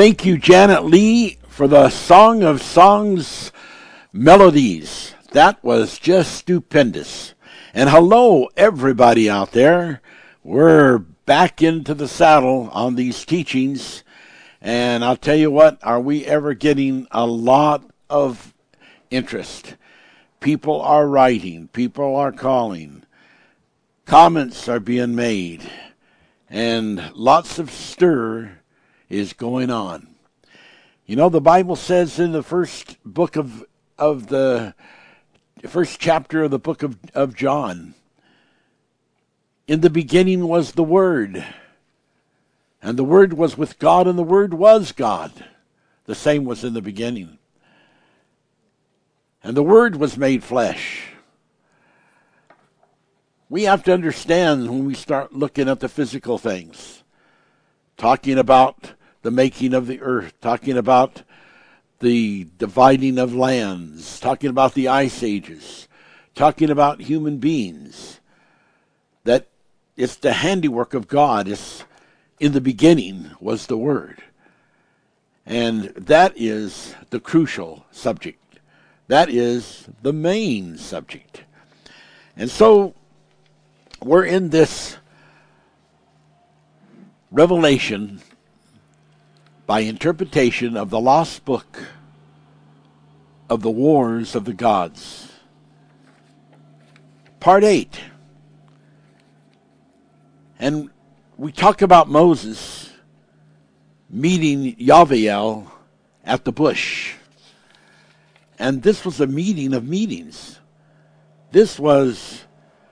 Thank you, Janet Lee, for the Song of Songs melodies. That was just stupendous. And hello, everybody out there. We're back into the saddle on these teachings. And I'll tell you what, are we ever getting a lot of interest? People are writing, people are calling, comments are being made, and lots of stir is going on. You know, the Bible says in the first book of of the first chapter of the book of, of John, in the beginning was the Word, and the Word was with God, and the Word was God. The same was in the beginning. And the Word was made flesh. We have to understand when we start looking at the physical things, talking about the making of the earth, talking about the dividing of lands, talking about the ice ages, talking about human beings, that it's the handiwork of God. It's in the beginning was the Word. And that is the crucial subject. That is the main subject. And so we're in this revelation by interpretation of the lost book of the Wars of the Gods. Part 8. And we talk about Moses meeting Yahweh at the bush. And this was a meeting of meetings. This was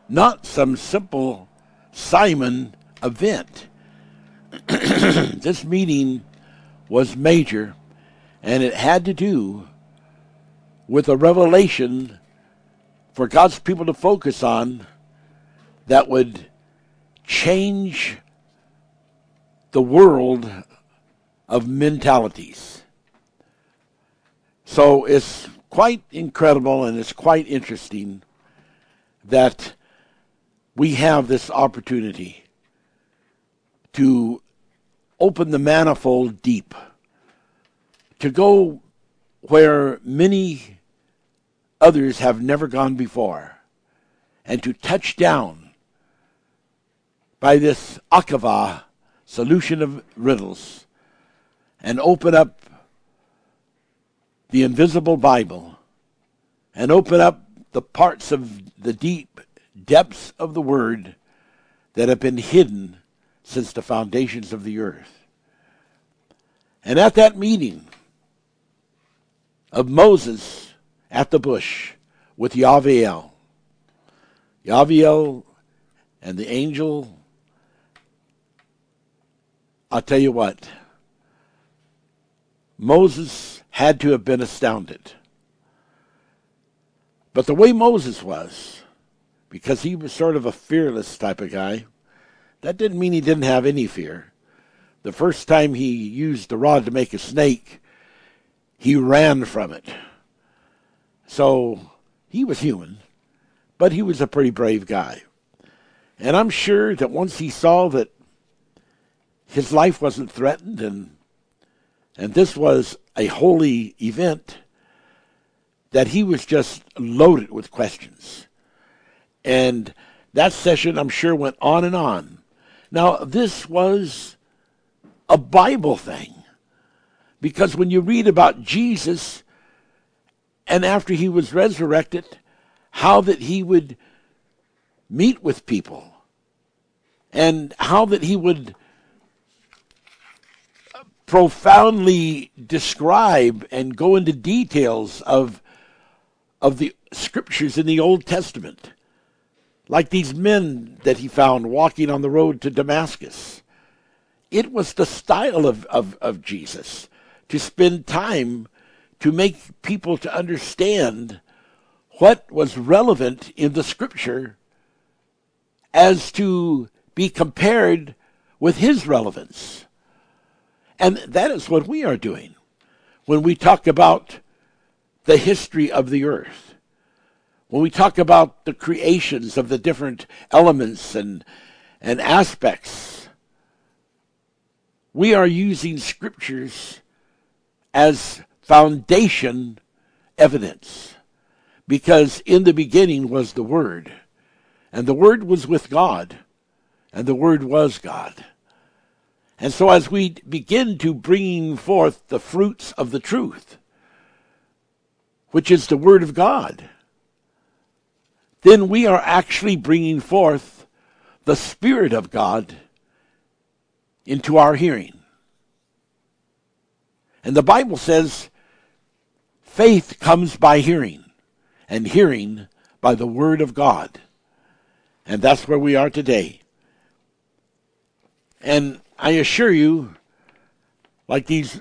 not some simple Simon event. this meeting was major, and it had to do with a revelation for God's people to focus on that would change the world of mentalities. So it's quite incredible and it's quite interesting that we have this opportunity to open the manifold deep, to go where many others have never gone before, and to touch down by this akava solution of riddles and open up the invisible Bible and open up the parts of the deep depths of the Word that have been hidden since the foundations of the earth. And at that meeting of Moses at the bush with Yahweh, Yahweh and the angel, I'll tell you what, Moses had to have been astounded. But the way Moses was, because he was sort of a fearless type of guy, that didn't mean he didn't have any fear. The first time he used the rod to make a snake, he ran from it. So he was human, but he was a pretty brave guy. And I'm sure that once he saw that his life wasn't threatened and and this was a holy event, that he was just loaded with questions. And that session, I'm sure, went on and on. Now, this was a Bible thing. Because when you read about Jesus and after he was resurrected, how that he would meet with people and how that he would profoundly describe and go into details of of the scriptures in the Old Testament like these men that he found walking on the road to Damascus. It was the style of, of, of Jesus to spend time to make people to understand what was relevant in the scripture as to be compared with his relevance. And that is what we are doing when we talk about the history of the earth when we talk about the creations of the different elements and, and aspects we are using scriptures as foundation evidence. Because in the beginning was the Word, and the Word was with God, and the Word was God. And so as we begin to bring forth the fruits of the truth, which is the Word of God, then we are actually bringing forth the Spirit of God into our hearing. And the Bible says faith comes by hearing, and hearing by the Word of God. And that's where we are today. And I assure you, like these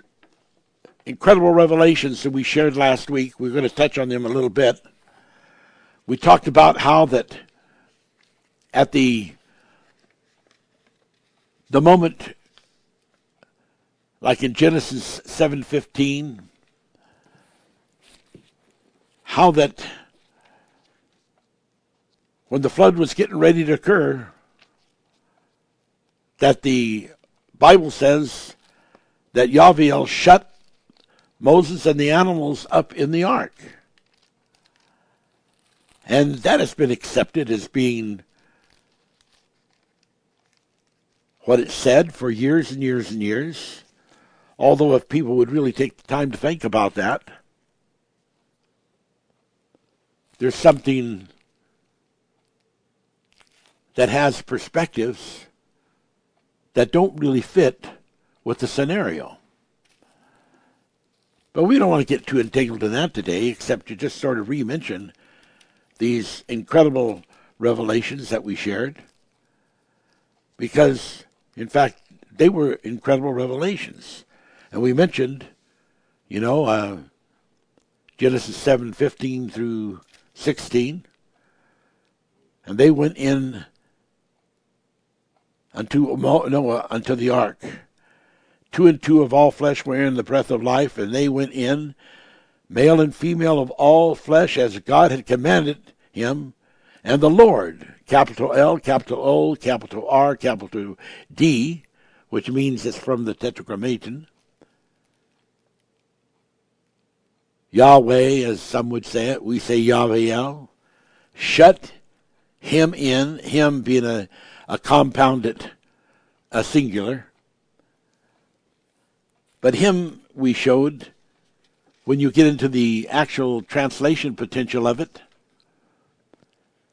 incredible revelations that we shared last week, we're going to touch on them a little bit. We talked about how that at the the moment like in Genesis 7:15 how that when the flood was getting ready to occur that the Bible says that Yahweh shut Moses and the animals up in the ark. And that has been accepted as being what it said for years and years and years. Although, if people would really take the time to think about that, there's something that has perspectives that don't really fit with the scenario. But we don't want to get too entangled in that today, except to just sort of re mention these incredible revelations that we shared. Because, in fact, they were incredible revelations. And we mentioned, you know, uh, Genesis 7 15 through 16. And they went in unto Noah unto the ark. Two and two of all flesh were in the breath of life, and they went in, male and female of all flesh, as God had commanded him. And the Lord, capital L, capital O, capital R, capital D, which means it's from the Tetragrammaton, Yahweh, as some would say it, we say Yahweh, shut him in, him being a, a compounded, a singular. But him, we showed, when you get into the actual translation potential of it,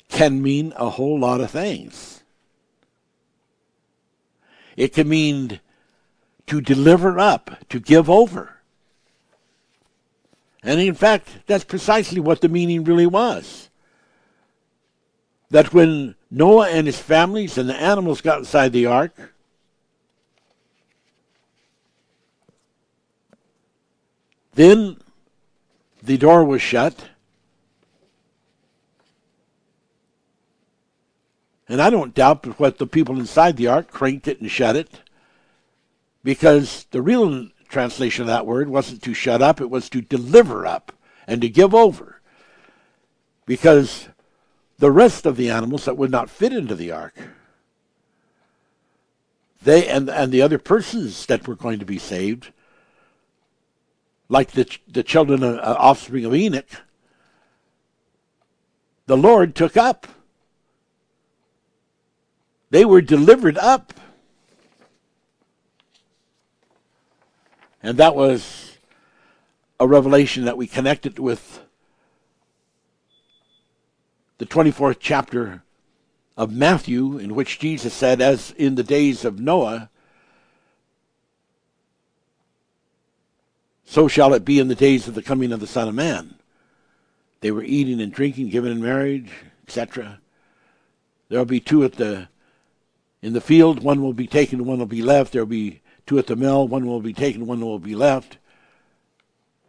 can mean a whole lot of things. It can mean to deliver up, to give over. And in fact, that's precisely what the meaning really was. That when Noah and his families and the animals got inside the ark, then the door was shut. And I don't doubt but what the people inside the ark cranked it and shut it because the real translation of that word wasn't to shut up, it was to deliver up and to give over. Because the rest of the animals that would not fit into the ark, they and, and the other persons that were going to be saved, like the, the children of uh, offspring of Enoch, the Lord took up. They were delivered up And that was a revelation that we connected with the 24th chapter of Matthew, in which Jesus said, As in the days of Noah, so shall it be in the days of the coming of the Son of Man. They were eating and drinking, given in marriage, etc. There will be two at the in the field, one will be taken, one will be left. There will be two at the mill, one will be taken, one will be left.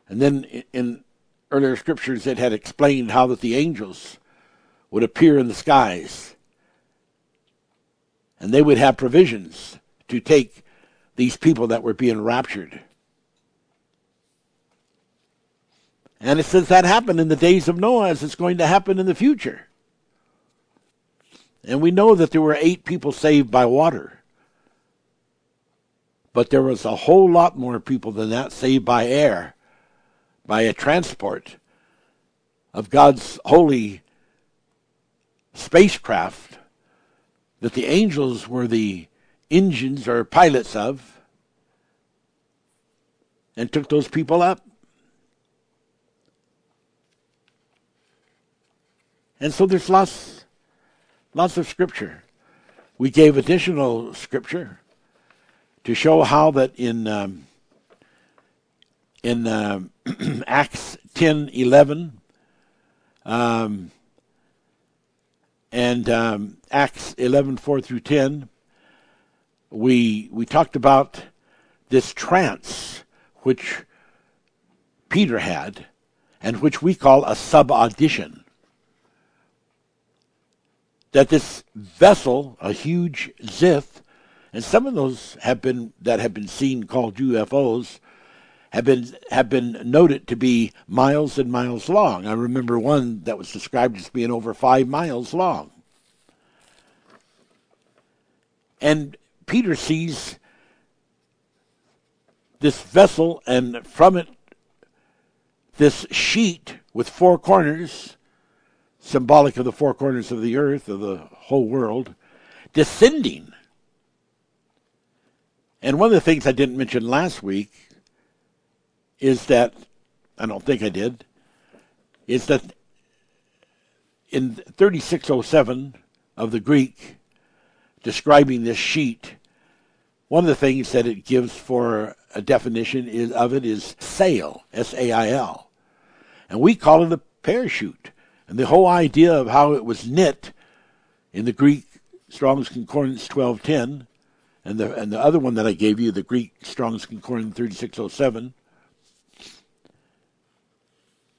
And then in earlier scriptures, it had explained how that the angels would appear in the skies. And they would have provisions to take these people that were being raptured. And it says that happened in the days of Noah as it's going to happen in the future. And we know that there were eight people saved by water. But there was a whole lot more people than that saved by air, by a transport of God's holy spacecraft that the angels were the engines or pilots of and took those people up. And so there's lots lots of scripture. We gave additional scripture to show how that in um, in uh, Acts ten eleven um, and um, Acts eleven four through ten, we we talked about this trance which Peter had, and which we call a sub audition that this vessel, a huge Zith, and some of those have been that have been seen called UFOs, have been have been noted to be miles and miles long. I remember one that was described as being over five miles long. And Peter sees this vessel, and from it, this sheet with four corners symbolic of the four corners of the earth, of the whole world, descending. And one of the things I didn't mention last week is that, I don't think I did, is that in 3607 of the Greek, describing this sheet, one of the things that it gives for a definition is, of it is sail, S A I L. And we call it a parachute. And the whole idea of how it was knit in the Greek Strong's Concordance 1210, and the and the other one that I gave you, the Greek Strong's Concordance 3607,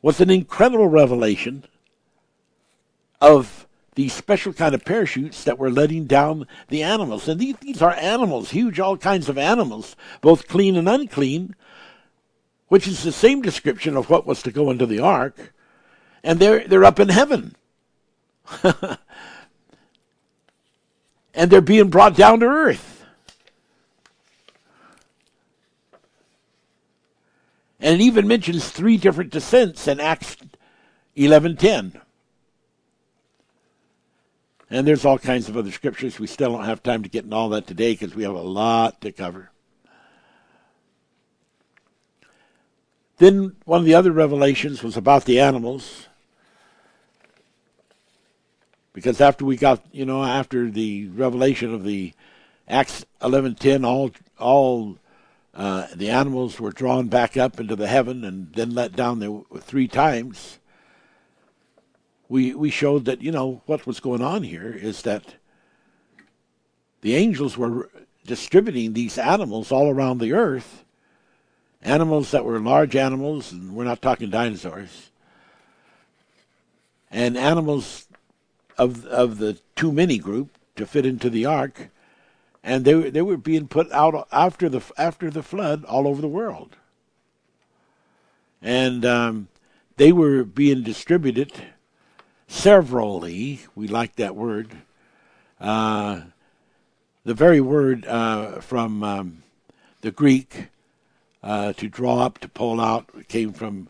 was an incredible revelation of these special kind of parachutes that were letting down the animals. And these, these are animals, huge, all kinds of animals, both clean and unclean, which is the same description of what was to go into the ark and they're they're up in heaven. and they're being brought down to earth. And it even mentions three different descents in Acts 11:10. And there's all kinds of other scriptures. We still don't have time to get in all that today because we have a lot to cover. Then one of the other revelations was about the animals because after we got you know after the revelation of the Acts eleven ten, all all uh, the animals were drawn back up into the heaven and then let down there three times. We we showed that you know what was going on here is that the angels were distributing these animals all around the earth, animals that were large animals, and we're not talking dinosaurs, and animals of of the too many group to fit into the ark, and they they were being put out after the after the flood all over the world, and um, they were being distributed severally. We like that word. Uh, the very word uh, from um, the Greek uh, to draw up to pull out came from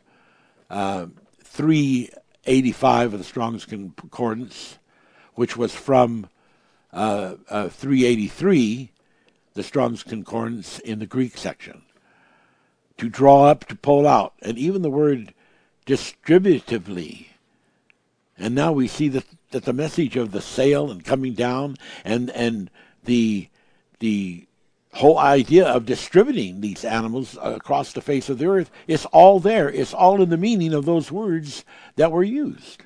uh, three 85 of the Strong's Concordance, which was from uh, uh, 383, the Strong's Concordance in the Greek section. To draw up, to pull out, and even the word distributively. And now we see that, that the message of the sail and coming down and, and the, the whole idea of distributing these animals across the face of the earth is all there. It's all in the meaning of those words that were used.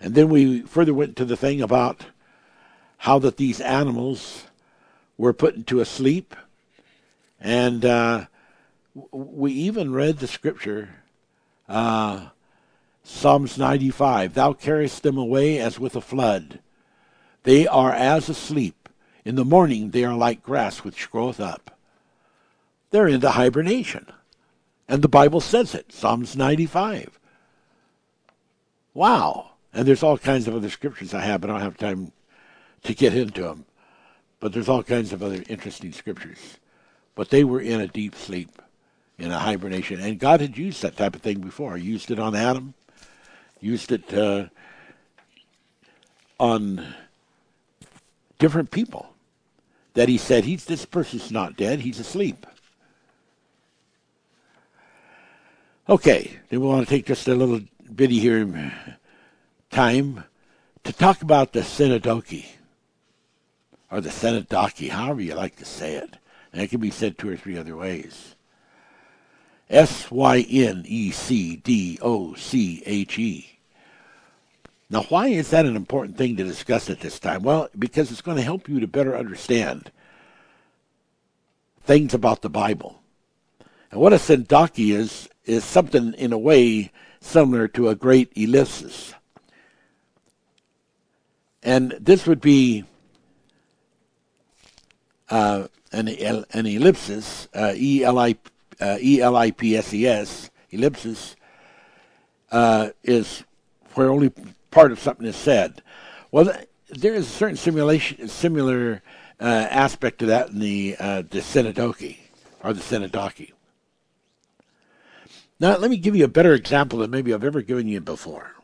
And then we further went to the thing about how that these animals were put into a sleep. And uh, we even read the scripture, uh, Psalms 95 Thou carriest them away as with a flood they are as asleep. In the morning they are like grass which groweth up. They're into hibernation. And the Bible says it, Psalms 95. Wow. And there's all kinds of other scriptures I have, but I don't have time to get into them. But there's all kinds of other interesting scriptures. But they were in a deep sleep, in a hibernation. And God had used that type of thing before. He used it on Adam, used it uh, on different people. That he said, he's, this person's not dead, he's asleep. Okay, then we want to take just a little bitty here um, time to talk about the Synodoche, or the Synodoche, however you like to say it. And it can be said two or three other ways. S Y N E C D O C H E. Now, why is that an important thing to discuss at this time? Well, because it's going to help you to better understand things about the Bible. And what a synecdoche is, is something in a way similar to a great ellipsis. And this would be uh, an, an ellipsis, uh, E-L-I, uh, E-L-I-P-S-E-S, ellipsis, uh, is where only part of something is said. Well, there is a certain simulation, similar uh, aspect to that in the uh, the Synodoche, or the Synodoche. Now, let me give you a better example than maybe I've ever given you before.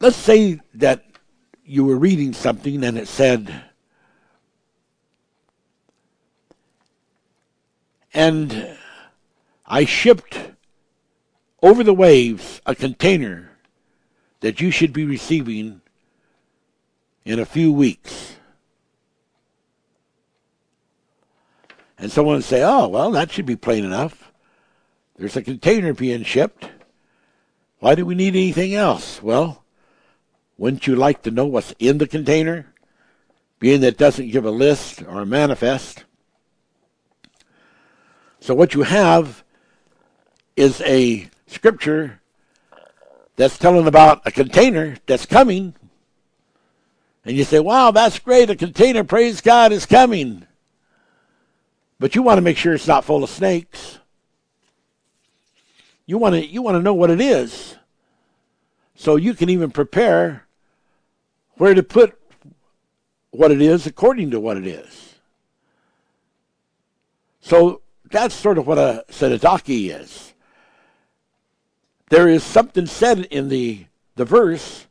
Let's say that you were reading something and it said, and I shipped over the waves a container that you should be receiving in a few weeks. And someone would say, oh, well, that should be plain enough. There's a container being shipped. Why do we need anything else? Well, wouldn't you like to know what's in the container? Being that doesn't give a list or a manifest. So what you have is a scripture that's telling about a container that's coming. And you say, wow, that's great. A container, praise God, is coming. But you want to make sure it's not full of snakes. You want to, you want to know what it is. So you can even prepare where to put what it is according to what it is. So that's sort of what a synecdoche is there is something said in the, the verse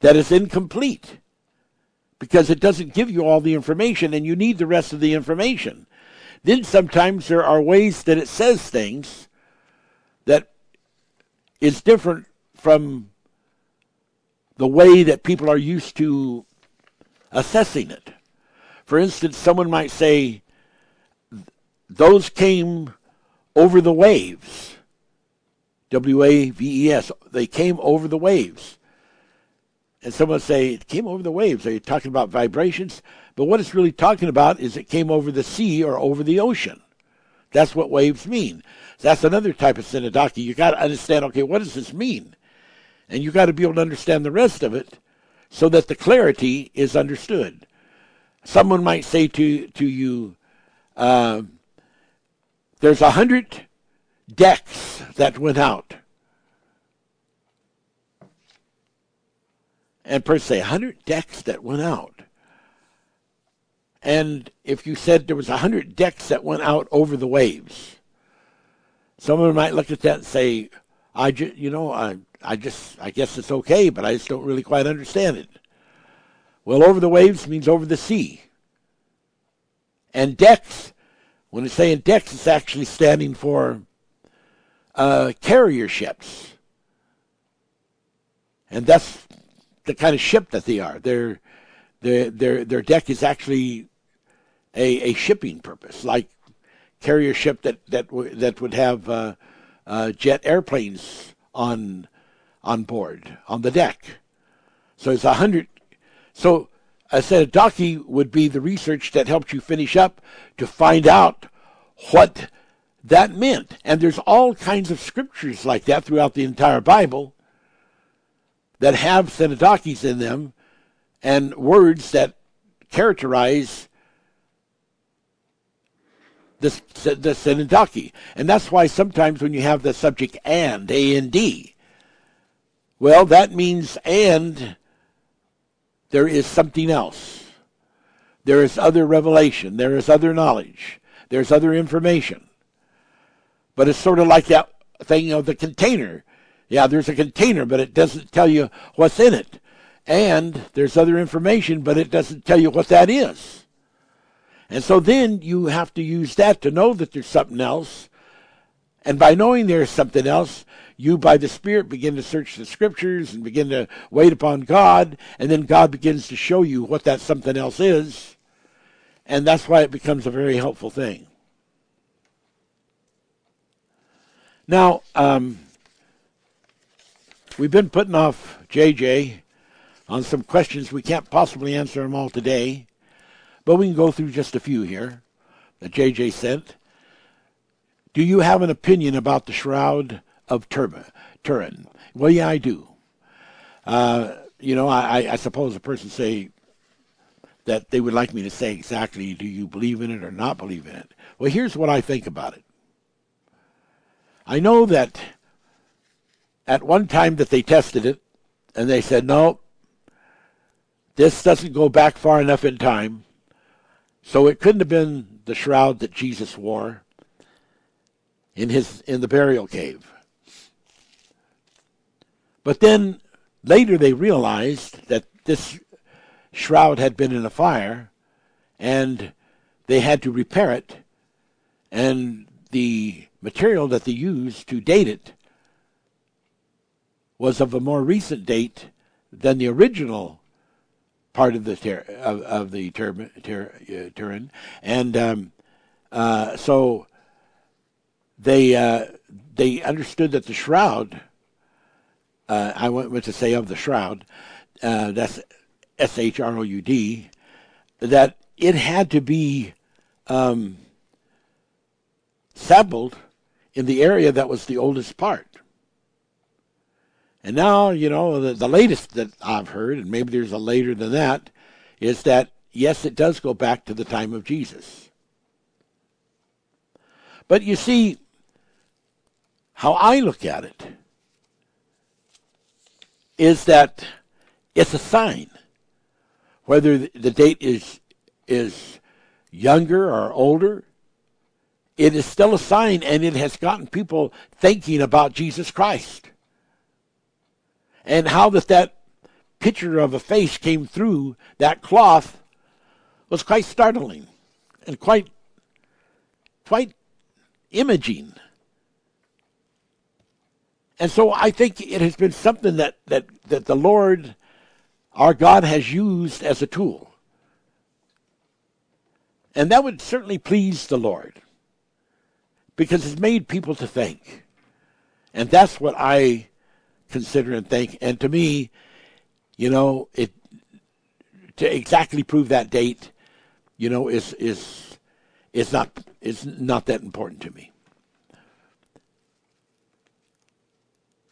that is incomplete because it doesn't give you all the information and you need the rest of the information. Then sometimes there are ways that it says things that is different from the way that people are used to assessing it. For instance, someone might say, those came over the waves. W A V E S. They came over the waves. And someone say, it came over the waves. Are you talking about vibrations? But what it's really talking about is it came over the sea or over the ocean. That's what waves mean. That's another type of synecdoche. You got to understand, okay, what does this mean? And you got to be able to understand the rest of it so that the clarity is understood. Someone might say to, to you, uh, there's a hundred decks that went out. And per se, 100 decks that went out. And if you said there was 100 decks that went out over the waves, someone might look at that and say, I just, you know, I, I just, I guess it's okay, but I just don't really quite understand it. Well, over the waves means over the sea. And decks, when it's saying decks, it's actually standing for uh, carrier ships. And that's the kind of ship that they are. Their, their, their, their deck is actually a, a shipping purpose, like carrier ship that, that, w- that would have uh, uh, jet airplanes on, on board, on the deck. So it's a hundred. So I said a docky would be the research that helped you finish up to find out what that meant. And there's all kinds of scriptures like that throughout the entire Bible that have synecdoches in them and words that characterize this the synecdoche. And that's why sometimes when you have the subject and, A A-N-D, D, well, that means and there is something else. There is other revelation. There is other knowledge. There's other information. But it's sort of like that thing of the container. Yeah, there's a container, but it doesn't tell you what's in it. And there's other information, but it doesn't tell you what that is. And so then you have to use that to know that there's something else. And by knowing there's something else, you by the Spirit begin to search the scriptures and begin to wait upon God, and then God begins to show you what that something else is. And that's why it becomes a very helpful thing. Now, um, we've been putting off JJ on some questions. We can't possibly answer them all today, but we can go through just a few here that JJ sent. Do you have an opinion about the Shroud of Turin? Well, yeah, I do. Uh, you know, I, I suppose a person say that they would like me to say exactly, do you believe in it or not believe in it? Well, here's what I think about it. I know that at one time that they tested it, and they said, no, this doesn't go back far enough in time. So it couldn't have been the shroud that Jesus wore in his in the burial cave. But then later they realized that this shroud had been in a fire and they had to repair it and the material that they used to date it was of a more recent date than the original part of the ter- of, of the ter- uh, Turin. and um, uh, so they uh, they understood that the shroud. Uh, I went with to say of the shroud. Uh, that's S H R O U D. That it had to be um, sampled in the area that was the oldest part. And now, you know, the, the latest that I've heard, and maybe there's a later than that, is that yes, it does go back to the time of Jesus. But you see, how I look at it is that it's a sign. Whether the date is is younger or older, it is still a sign and it has gotten people thinking about Jesus Christ. And how that that picture of a face came through that cloth was quite startling and quite quite imaging. And so I think it has been something that, that, that the Lord, our God, has used as a tool. And that would certainly please the Lord because it's made people to think. And that's what I consider and think. And to me, you know, it to exactly prove that date, you know, is is is not is not that important to me.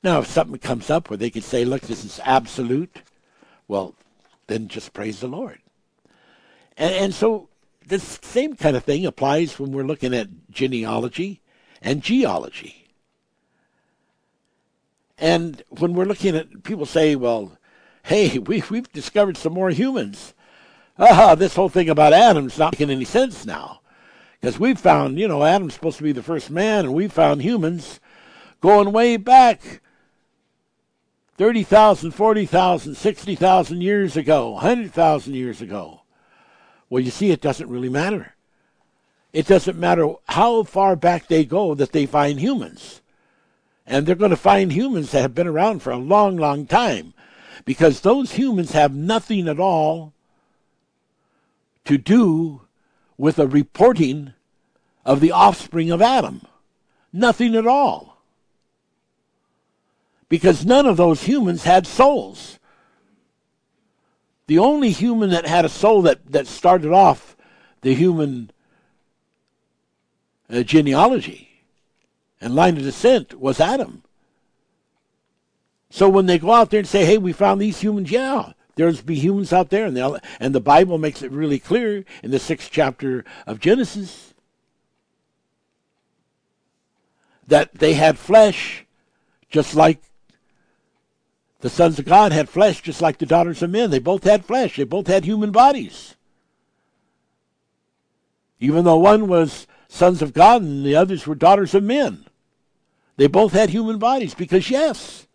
Now, if something comes up where they could say, "Look, this is absolute," well, then just praise the Lord. And, and so this same kind of thing applies when we're looking at genealogy and geology. And when we're looking at people say, well, hey, we, we've discovered some more humans. Ah, this whole thing about Adam's not making any sense now. Because we've found, you know, Adam's supposed to be the first man, and we've found humans going way back 30,000, 40,000, 60,000 years ago, 100,000 years ago. Well, you see, it doesn't really matter. It doesn't matter how far back they go that they find humans. And they're going to find humans that have been around for a long, long time. Because those humans have nothing at all to do with a reporting of the offspring of Adam. Nothing at all. Because none of those humans had souls. The only human that had a soul that, that started off the human uh, genealogy and line of descent was Adam. So when they go out there and say, "Hey, we found these humans," yeah, there's be humans out there, and and the Bible makes it really clear in the sixth chapter of Genesis that they had flesh, just like The sons of God had flesh just like the daughters of men. They both had flesh. They both had human bodies. Even though one was sons of God and the others were daughters of men. They both had human bodies because, yes,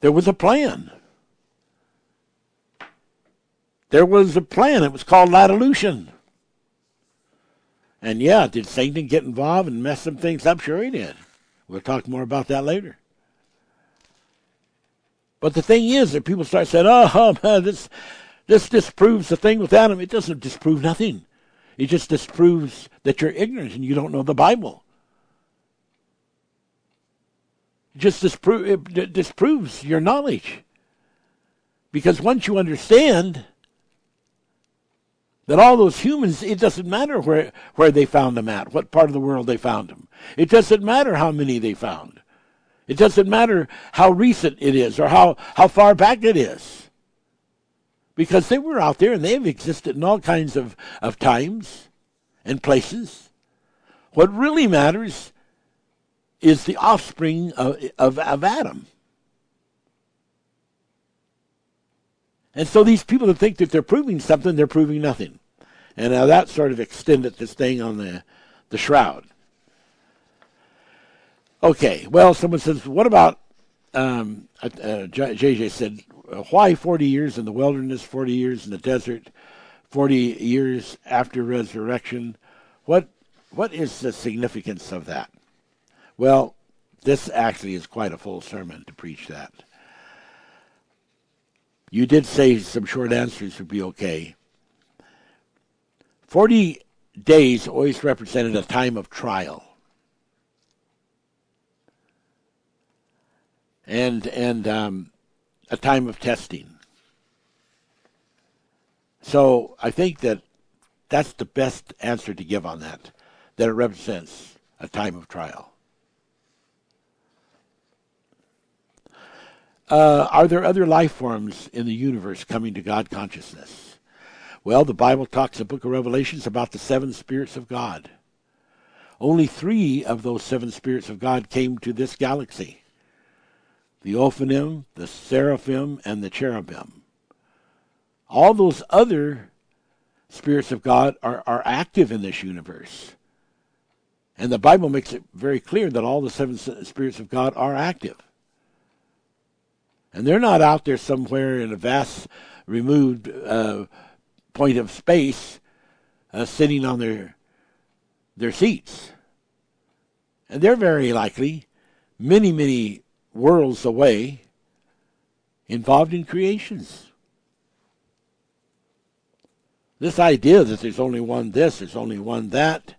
there was a plan. There was a plan. It was called Latolution. And yeah, did Satan get involved and mess some things up? Sure he did. We'll talk more about that later. But the thing is that people start saying, oh, oh man, this, this disproves the thing with Adam. It doesn't disprove nothing. It just disproves that you're ignorant and you don't know the Bible. It just dispro- it disproves your knowledge. Because once you understand that all those humans, it doesn't matter where, where they found them at, what part of the world they found them. It doesn't matter how many they found. It doesn't matter how recent it is or how, how far back it is. Because they were out there and they've existed in all kinds of, of times and places. What really matters is the offspring of, of, of Adam. And so these people that think that they're proving something, they're proving nothing. And now that sort of extended this thing on the, the shroud. Okay, well, someone says, what about, um, uh, JJ said, why 40 years in the wilderness, 40 years in the desert, 40 years after resurrection? What, what is the significance of that? Well, this actually is quite a full sermon to preach that. You did say some short answers would be okay. 40 days always represented a time of trial. And, and um, a time of testing. So I think that that's the best answer to give on that, that it represents a time of trial. Uh, are there other life forms in the universe coming to God consciousness? Well, the Bible talks the book of Revelations about the seven spirits of God. Only three of those seven spirits of God came to this galaxy the Ophanim, the Seraphim, and the Cherubim. All those other spirits of God are, are active in this universe. And the Bible makes it very clear that all the seven spirits of God are active. And they're not out there somewhere in a vast, removed uh, point of space, uh, sitting on their their seats. And they're very likely many, many worlds away, involved in creations. This idea that there's only one this, there's only one that,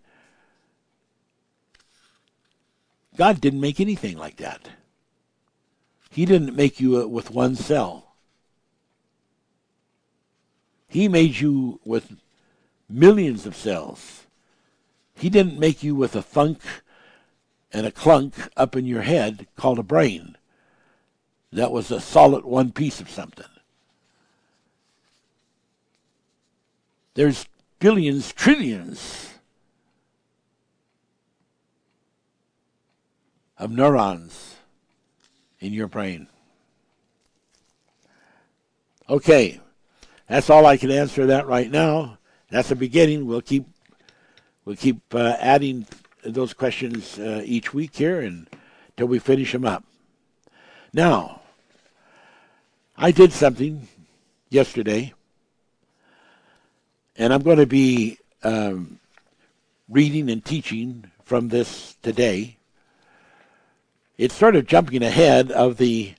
God didn't make anything like that. He didn't make you uh, with one cell. He made you with millions of cells. He didn't make you with a thunk and a clunk up in your head called a brain. That was a solid one piece of something. There's billions, trillions of neurons in your brain. Okay, that's all I can answer that right now. That's the beginning. We'll keep we'll keep uh, adding those questions uh, each week here until we finish them up. Now, I did something yesterday, and I'm going to be um, reading and teaching from this today it's sort of jumping ahead of the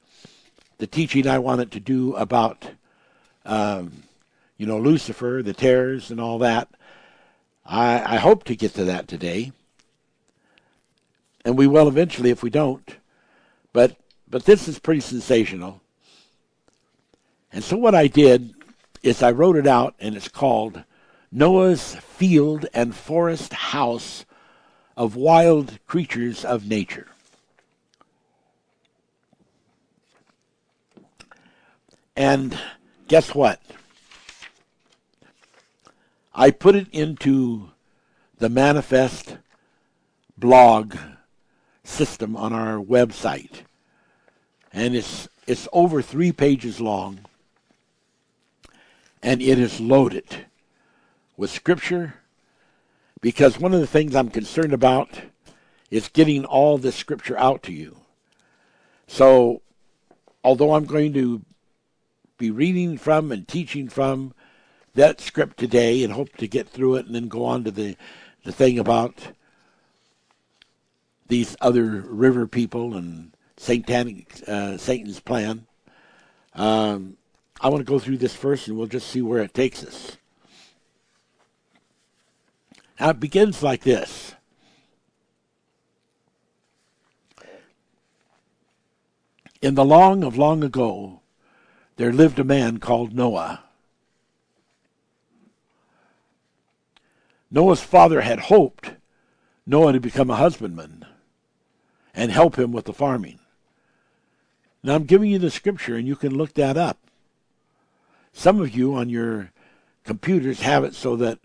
the teaching I wanted to do about um, you know Lucifer, the terrors, and all that. I, I hope to get to that today, and we will eventually if we don't. But but this is pretty sensational. And so what I did is I wrote it out, and it's called Noah's Field and Forest House of Wild Creatures of Nature. And guess what? I put it into the manifest blog system on our website. and it's it's over three pages long, and it is loaded with scripture. Because one of the things I'm concerned about is getting all this scripture out to you. So, although I'm going to be reading from and teaching from that script today and hope to get through it and then go on to the, the thing about these other river people and satanic uh, Satan's plan. Um, I want to go through this first, and we'll just see where it takes us. Now it begins like this. In the long of long ago, there lived a man called Noah. Noah's father had hoped Noah to become a husbandman and help him with the farming. Now I'm giving you the scripture and you can look that up. Some of you on your computers have it so that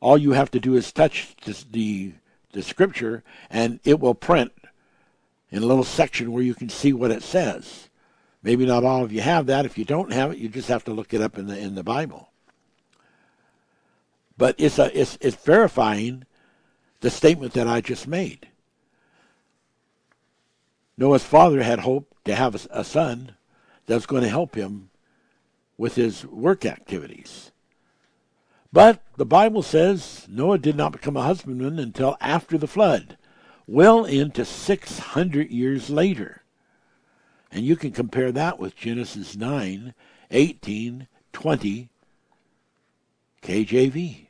all you have to do is touch the, the scripture and it will print in a little section where you can see what it says. Maybe not all of you have that. If you don't have it, you just have to look it up in the in the Bible. But it's a it's it's verifying the statement that I just made. Noah's father had hoped to have a, son that was going to help him with his work activities. But the Bible says Noah did not become a husbandman until after the flood, well into 600 years later. And you can compare that with Genesis 9, 18, 20, KJV.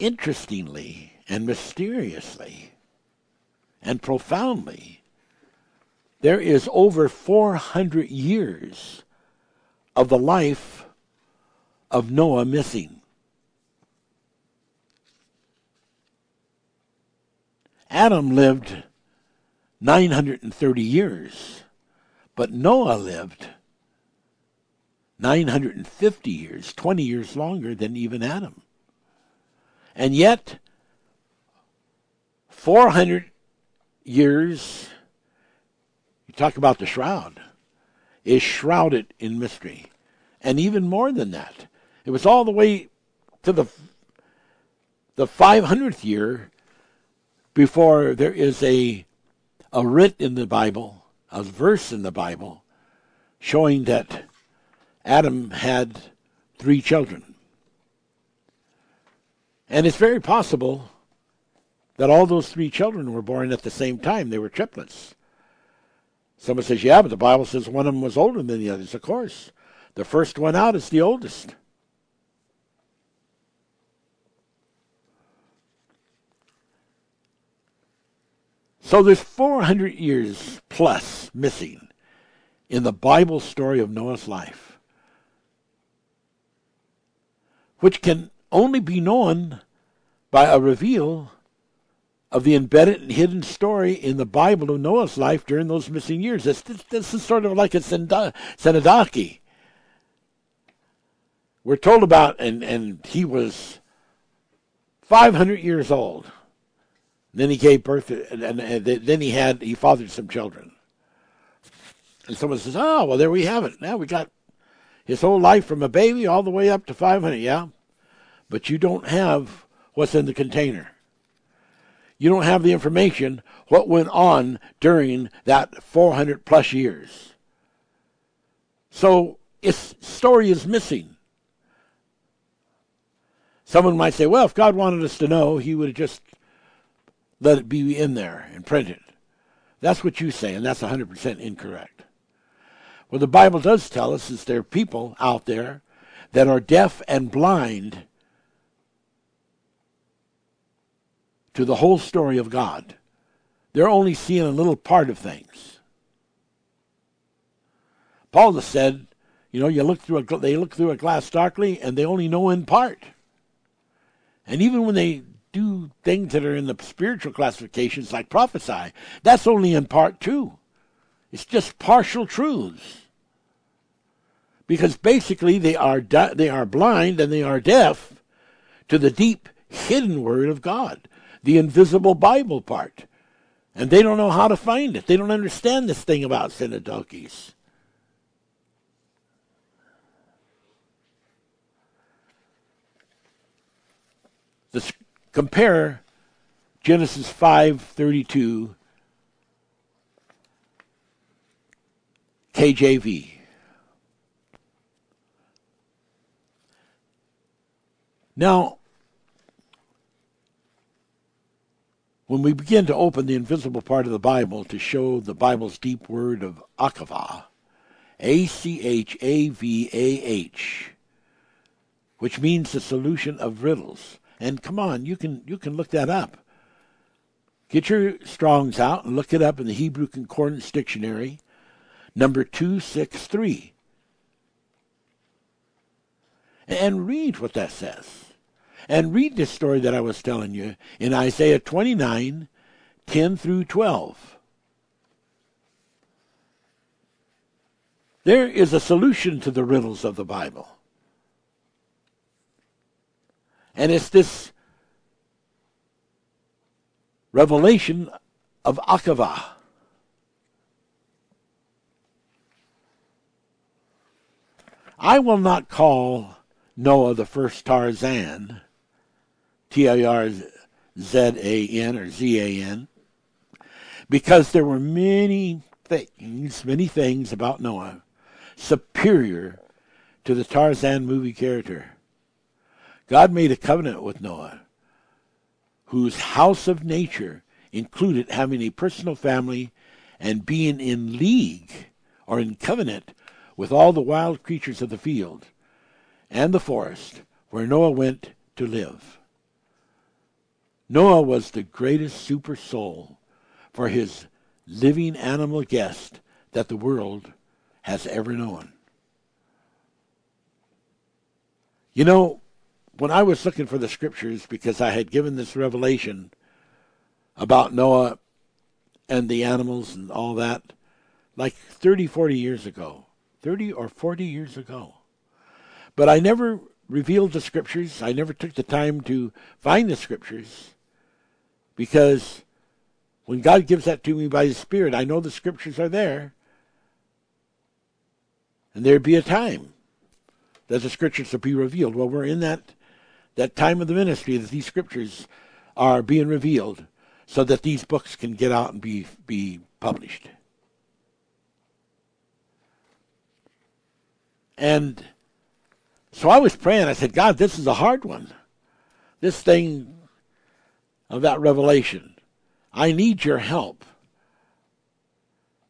Interestingly and mysteriously and profoundly, there is over 400 years of the life of Noah missing. Adam lived 930 years, but Noah lived 950 years, 20 years longer than even Adam. And yet, 400 years, you talk about the shroud, is shrouded in mystery. And even more than that, it was all the way to the the 500th year before there is a a writ in the Bible, a verse in the Bible showing that Adam had three children. And it's very possible that all those three children were born at the same time. They were triplets. Someone says, yeah, but the Bible says one of them was older than the others. Of course. The first one out is the oldest. So there's 400 years plus missing in the Bible story of Noah's life, which can only be known by a reveal of the embedded and hidden story in the Bible of Noah's life during those missing years. This, this, this is sort of like a Tsenadaki. We're told about, and, and he was 500 years old then he gave birth, to, and, and, and, then he had he fathered some children. And someone says, "Oh, well, there we have it. Now we got his whole life from a baby all the way up to 500." Yeah, but you don't have what's in the container. You don't have the information what went on during that 400 plus years. So its story is missing. Someone might say, well, if God wanted us to know, he would have just let it be in there and print it. That's what you say, and that's 100% incorrect. What the Bible does tell us is there are people out there that are deaf and blind to the whole story of God. They're only seeing a little part of things. Paul has said, you know, you look through a, they look through a glass darkly and they only know in part. And even when they do things that are in the spiritual classifications like prophesy. That's only in part too. It's just partial truths. Because basically they are di- they are blind and they are deaf to the deep hidden word of God, the invisible Bible part. And they don't know how to find it. They don't understand this thing about. Let's compare Genesis 5:32 KJV. Now, when we begin to open the invisible part of the Bible to show the Bible's deep word of Achavah, A C H A V A H, which means the solution of riddles. And come on, you can you can look that up. Get your Strongs out and look it up in the Hebrew Concordance Dictionary, number 263. And read what that says. And read this story that I was telling you in Isaiah 29 10 through 12. There is a solution to the riddles of the Bible. And it's this revelation of Achavah. I will not call Noah the first Tarzan T A R Z A N or Z A N, because there were many things, many things about Noah superior to the Tarzan movie character. God made a covenant with Noah, whose house of nature included having a personal family and being in league or in covenant with all the wild creatures of the field and the forest where Noah went to live. Noah was the greatest super soul for his living animal guest that the world has ever known. You know, when I was looking for the scriptures, because I had given this revelation about Noah and the animals and all that, like 30, 40 years ago, 30 or 40 years ago. But I never revealed the scriptures. I never took the time to find the scriptures. Because when God gives that to me by His Spirit, I know the scriptures are there. And there'd be a time that the scriptures will be revealed. Well, we're in that that time of the ministry that these scriptures are being revealed so that these books can get out and be be published. And so I was praying. I said, God, this is a hard one. This thing of that revelation. I need your help.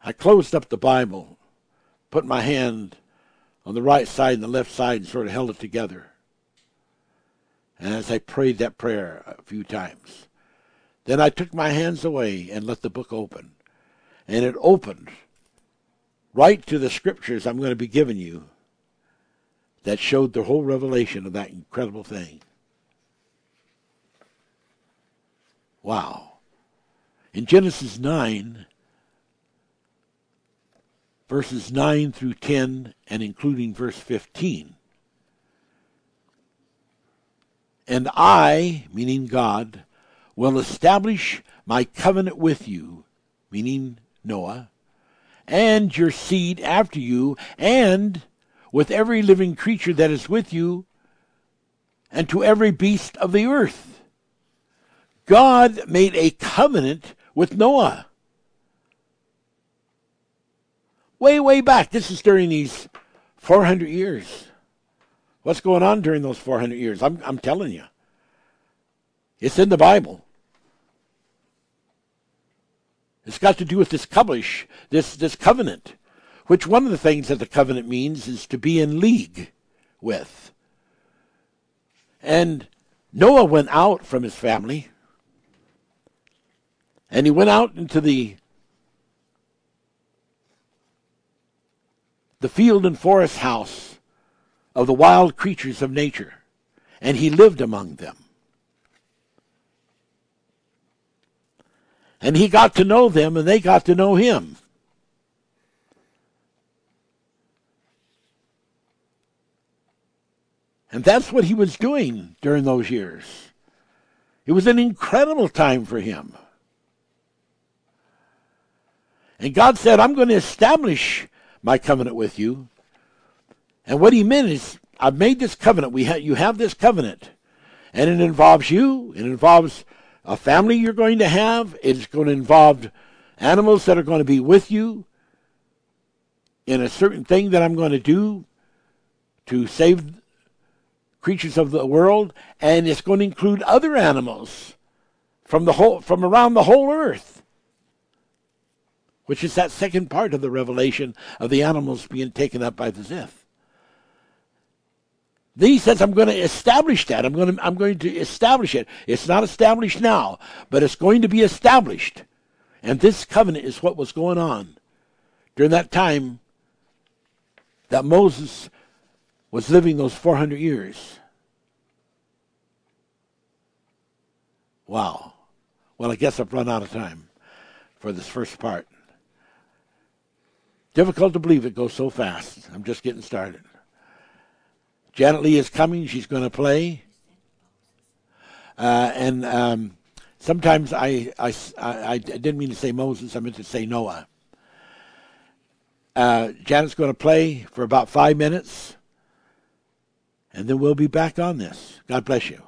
I closed up the Bible, put my hand on the right side and the left side, and sort of held it together. And as I prayed that prayer a few times, then I took my hands away and let the book open. And it opened right to the scriptures I'm going to be giving you that showed the whole revelation of that incredible thing. Wow. In Genesis 9, verses 9 through 10, and including verse 15. And I, meaning God, will establish my covenant with you, meaning Noah, and your seed after you, and with every living creature that is with you, and to every beast of the earth. God made a covenant with Noah. Way, way back. This is during these 400 years. What's going on during those 400 years? I'm, I'm telling you. It's in the Bible. It's got to do with this covenant, this, this covenant, which one of the things that the covenant means is to be in league with. And Noah went out from his family and he went out into the the field and forest house of the wild creatures of nature, and he lived among them. And he got to know them, and they got to know him. And that's what he was doing during those years. It was an incredible time for him. And God said, I'm going to establish my covenant with you. And what he meant is, I've made this covenant. We ha- you have this covenant. And it involves you. It involves a family you're going to have. It's going to involve animals that are going to be with you in a certain thing that I'm going to do to save creatures of the world, and it's going to include other animals from the whole from around the whole earth. Which is that second part of the revelation of the animals being taken up by the Ziph. Then he says, I'm going to establish that. I'm going to, I'm going to establish it. It's not established now, but it's going to be established. And this covenant is what was going on during that time that Moses was living those 400 years. Wow. Well, I guess I've run out of time for this first part. Difficult to believe it goes so fast. I'm just getting started. Janet Lee is coming. She's going to play. Uh, and um, sometimes I, I, I, I, didn't mean to say Moses, I meant to say Noah. Uh, Janet's going to play for about five minutes, and then we'll be back on this. God bless you.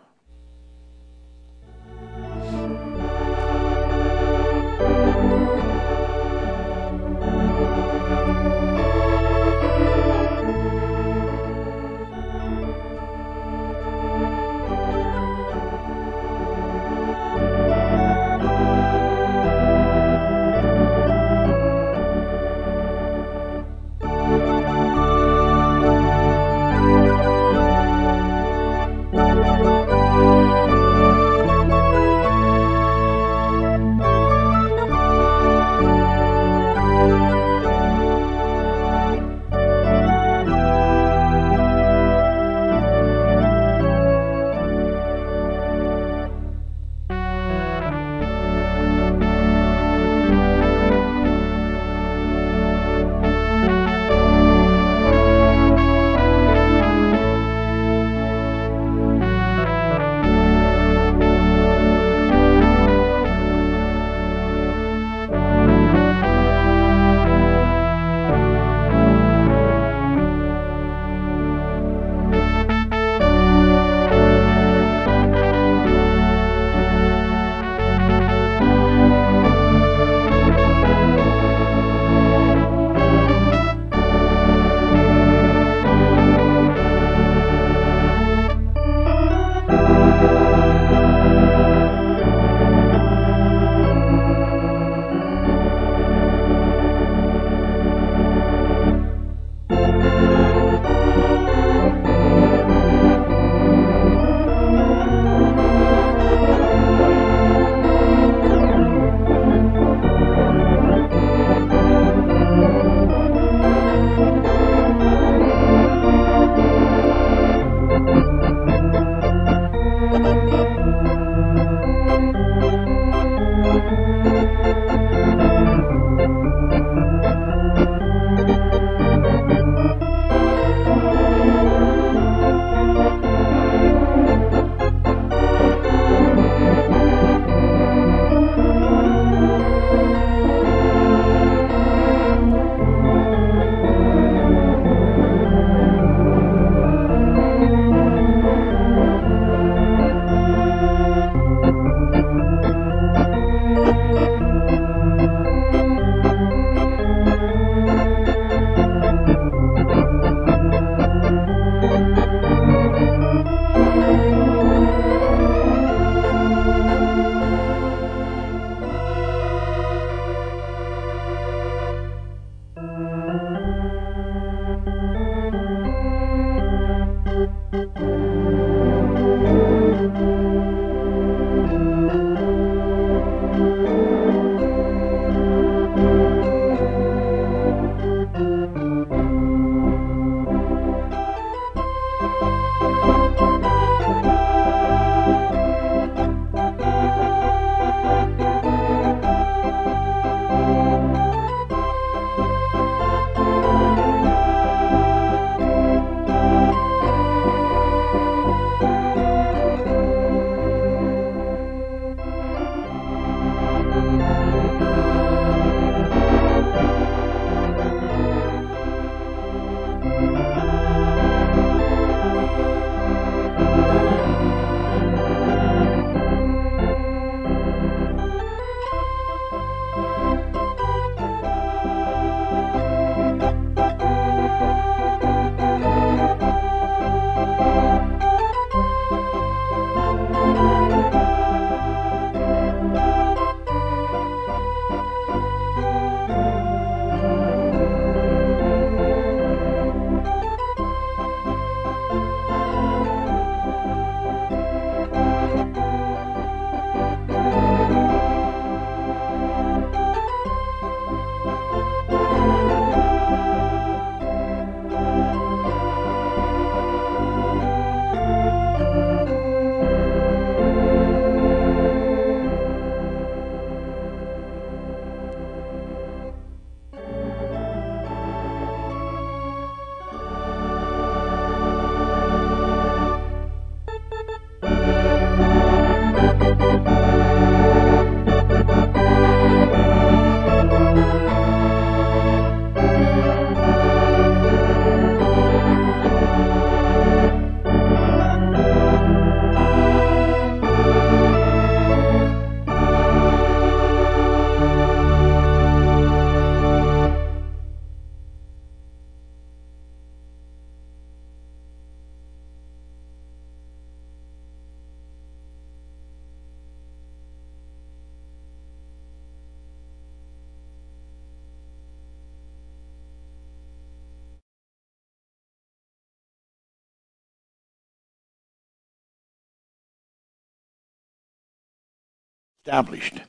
Established.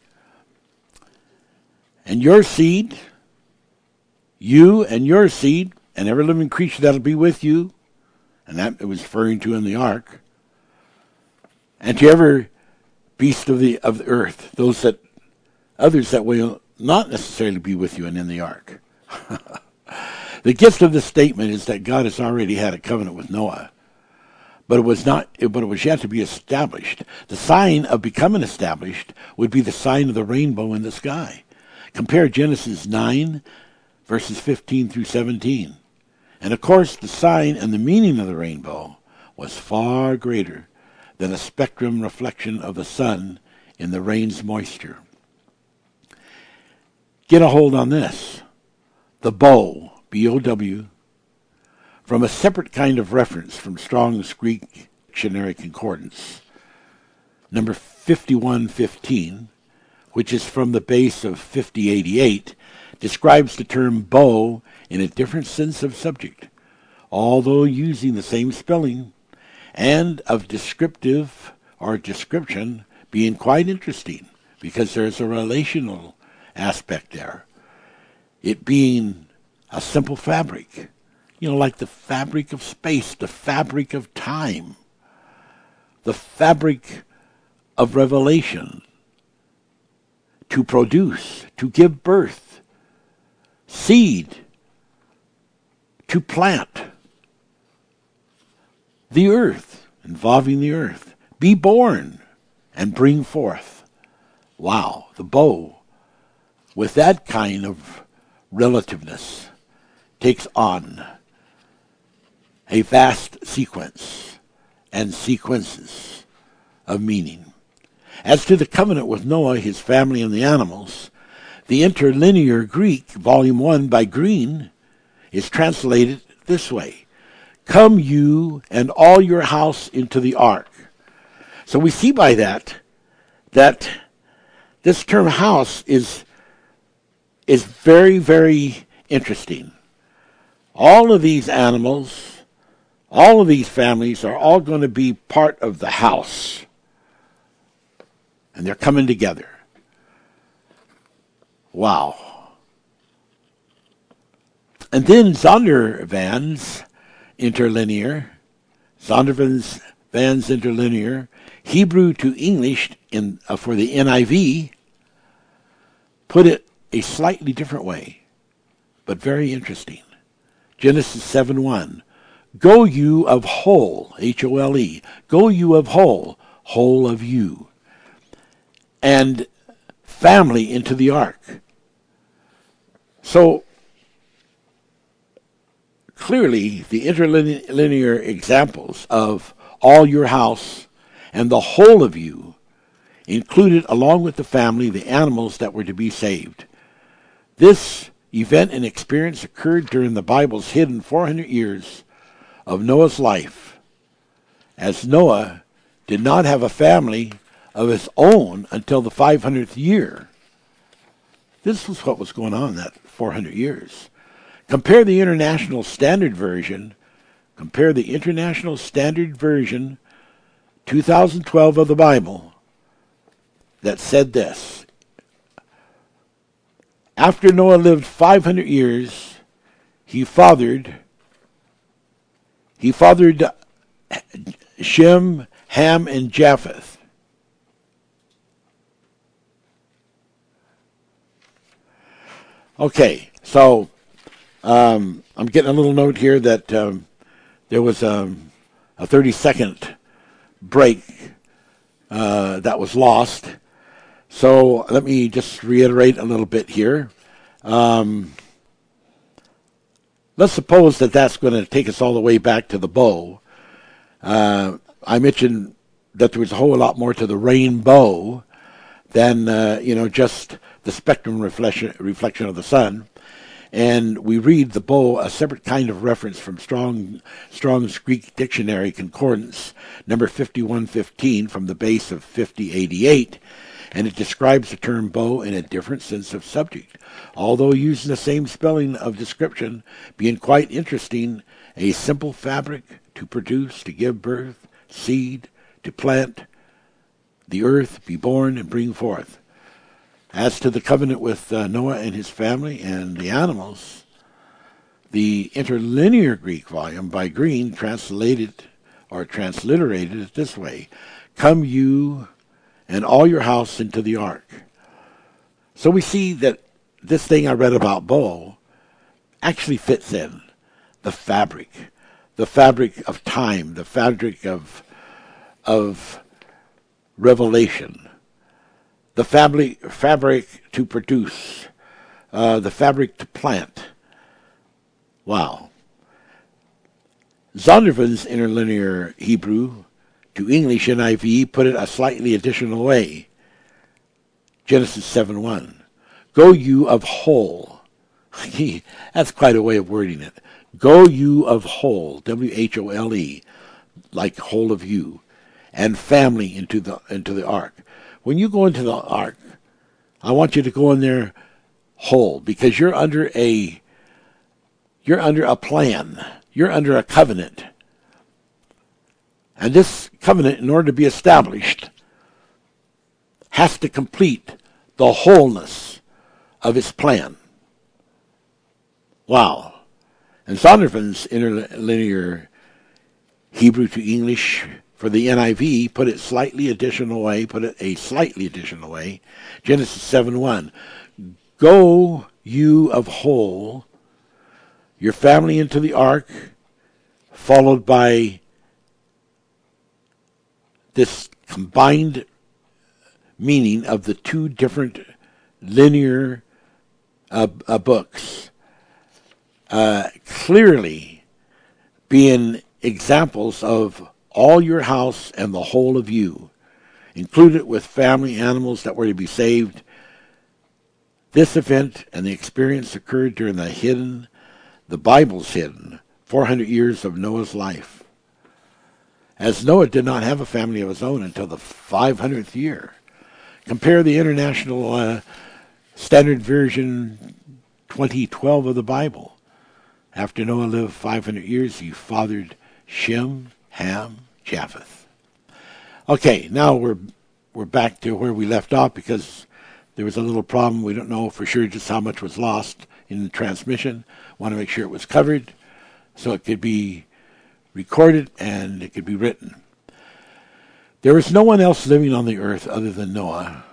And your seed, you and your seed, and every living creature that'll be with you, and that it was referring to in the ark, and to every beast of the of the earth, those that others that will not necessarily be with you and in the ark. the gist of this statement is that God has already had a covenant with Noah, but it was not but it was yet to be established. The sign of becoming established would be the sign of the rainbow in the sky. Compare Genesis 9 verses 15 through 17. And of course, the sign and the meaning of the rainbow was far greater than a spectrum reflection of the sun in the rain's moisture. Get a hold on this. The bow, B O W, from a separate kind of reference from Strong's Greek Dictionary Concordance, number 5115, which is from the base of 5088, describes the term bow in a different sense of subject, although using the same spelling and of descriptive or description being quite interesting because there's a relational aspect there. It being a simple fabric, you know, like the fabric of space, the fabric of time, the fabric of revelation, to produce, to give birth, seed, to plant, the earth, involving the earth. Be born and bring forth. Wow, the bow, with that kind of relativeness, takes on a vast sequence and sequences of meaning. As to the covenant with Noah, his family, and the animals, the interlinear Greek, volume 1 by Green, is translated this way Come you and all your house into the ark. So we see by that that this term house is is very, very interesting. All of these animals, all of these families are all going to be part of the house. And they're coming together. Wow. And then Zondervan's interlinear, Zondervan's Van's interlinear, Hebrew to English in uh, for the NIV, put it a slightly different way, but very interesting. Genesis 7 1. Go you of whole, H O L E, go you of whole, whole of you, and family into the ark. So clearly the interlinear examples of all your house and the whole of you included along with the family the animals that were to be saved. This event and experience occurred during the Bible's hidden 400 years of Noah's life, as Noah did not have a family of his own until the 500th year. This was what was going on that 400 years. Compare the International Standard Version. Compare the International Standard Version 2012 of the Bible that said this. After Noah lived 500 years, he fathered he fathered Shem, Ham, and Japheth. Okay, so um, I'm getting a little note here that um, there was um, a 30 second break uh, that was lost. So let me just reiterate a little bit here. Um, let's suppose that that's going to take us all the way back to the bow. Uh, I mentioned that there was a whole lot more to the rainbow than uh, you know just the spectrum reflection reflection of the sun and we read the bow a separate kind of reference from Strong, Strong's Greek Dictionary Concordance, number 5115 from the base of 5088, and it describes the term bow in a different sense of subject, although using the same spelling of description, being quite interesting, a simple fabric to produce, to give birth, seed, to plant, the earth, be born, and bring forth. As to the covenant with uh, Noah and his family and the animals, the interlinear Greek volume by Green translated or transliterated it this way Come you and all your house into the ark. So we see that this thing I read about bow actually fits in the fabric, the fabric of time, the fabric of of revelation, the fabric fabric to produce, uh, the fabric to plant. Wow. Zondervan's interlinear Hebrew to English NIV put it a slightly additional way. Genesis 7 1. Go you of whole. That's quite a way of wording it. Go you of whole, W H O L E, like whole of you, and family into the into the ark. When you go into the ark, I want you to go in there whole because you're under a you're under a plan. You're under a covenant. And this covenant, in order to be established, has to complete the wholeness of its plan. Wow. And Zondervan's interlinear Hebrew to English for the NIV put it slightly additional way, put it a slightly additional way. Genesis 7 1. Go you of whole, your family into the ark, followed by this combined meaning of the two different linear uh, uh, books uh, clearly being examples of all your house and the whole of you, included with family animals that were to be saved. This event and the experience occurred during the hidden, the Bible's hidden, 400 years of Noah's life as Noah did not have a family of his own until the 500th year. Compare the International uh, Standard Version 2012 of the Bible. After Noah lived 500 years, he fathered Shem, Ham, Japheth. Okay, now we're we're back to where we left off because there was a little problem. We don't know for sure just how much was lost in the transmission. Want to make sure it was covered so it could be recorded and it could be written. There is no one else living on the earth other than Noah,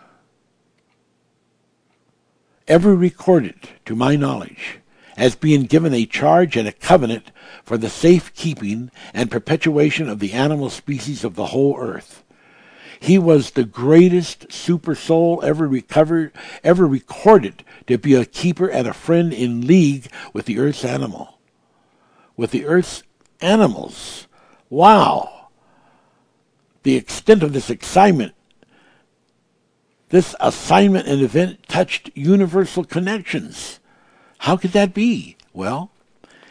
ever recorded, to my knowledge, as being given a charge and a covenant for the safe keeping and perpetuation of the animal species of the whole earth. He was the greatest super soul ever recovered, ever recorded to be a keeper and a friend in league with the earth's animal, with the earth's animals. Wow. The extent of this excitement, this assignment and event touched universal connections. How could that be? Well,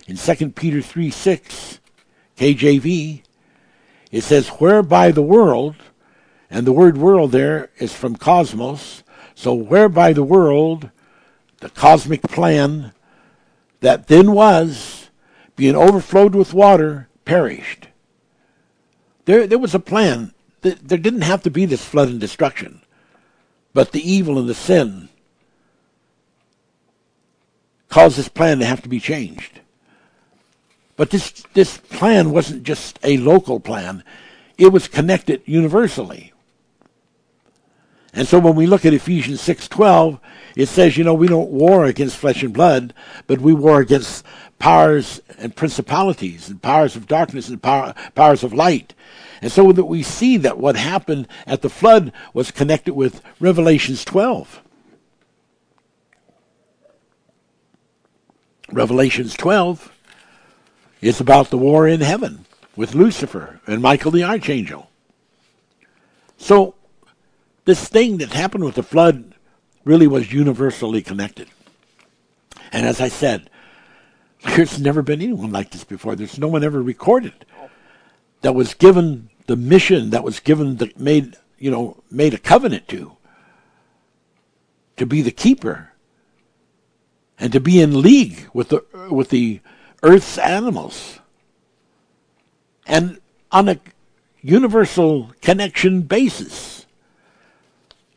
in 2 Peter 3 6, KJV, it says, whereby the world, and the word world there is from cosmos, so whereby the world, the cosmic plan that then was, being overflowed with water, perished. There, there was a plan. There didn't have to be this flood and destruction, but the evil and the sin caused this plan to have to be changed. But this, this plan wasn't just a local plan. It was connected universally. And so when we look at Ephesians 6:12, it says, you know, we don't war against flesh and blood, but we war against powers and principalities and powers of darkness and power, powers of light. And so that we see that what happened at the flood was connected with Revelations 12. Revelations 12 is about the war in heaven with Lucifer and Michael the archangel. So this thing that happened with the flood really was universally connected. And as I said, there's never been anyone like this before. There's no one ever recorded that was given the mission that was given the made you know made a covenant to to be the keeper and to be in league with the with the earth's animals and on a universal connection basis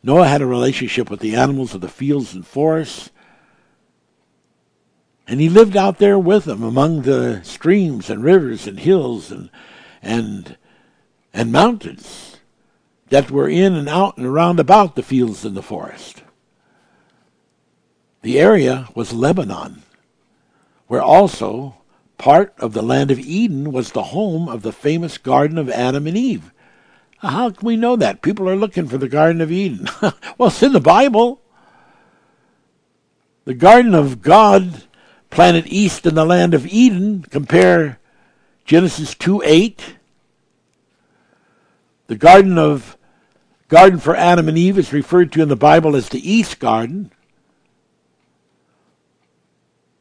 Noah had a relationship with the animals of the fields and forests. And he lived out there with them among the streams and rivers and hills and and and mountains that were in and out and around about the fields and the forest. The area was Lebanon, where also part of the land of Eden was the home of the famous Garden of Adam and Eve. How can we know that? People are looking for the Garden of Eden. well, it's in the Bible. The Garden of God planted east in the land of Eden. Compare Genesis 2 8. The Garden of Garden for Adam and Eve is referred to in the Bible as the East Garden.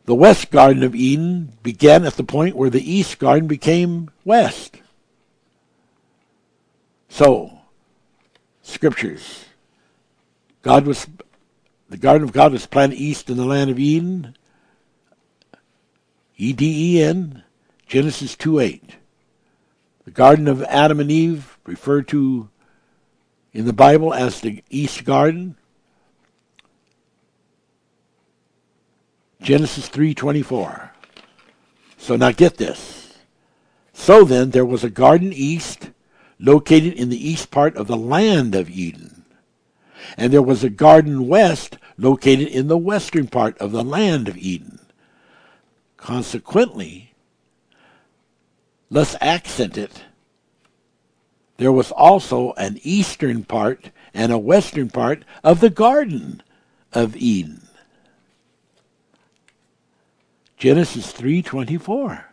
The West Garden of Eden began at the point where the East Garden became West. So, scriptures. God was the garden of God was planted east in the land of Eden. E D E N, Genesis 2 8. The garden of Adam and Eve, referred to in the Bible as the East Garden. Genesis 3:24. So now get this. So then there was a garden east located in the east part of the land of Eden. And there was a garden west located in the western part of the land of Eden. Consequently, let's accent it. There was also an eastern part and a western part of the Garden of Eden. Genesis 3:24.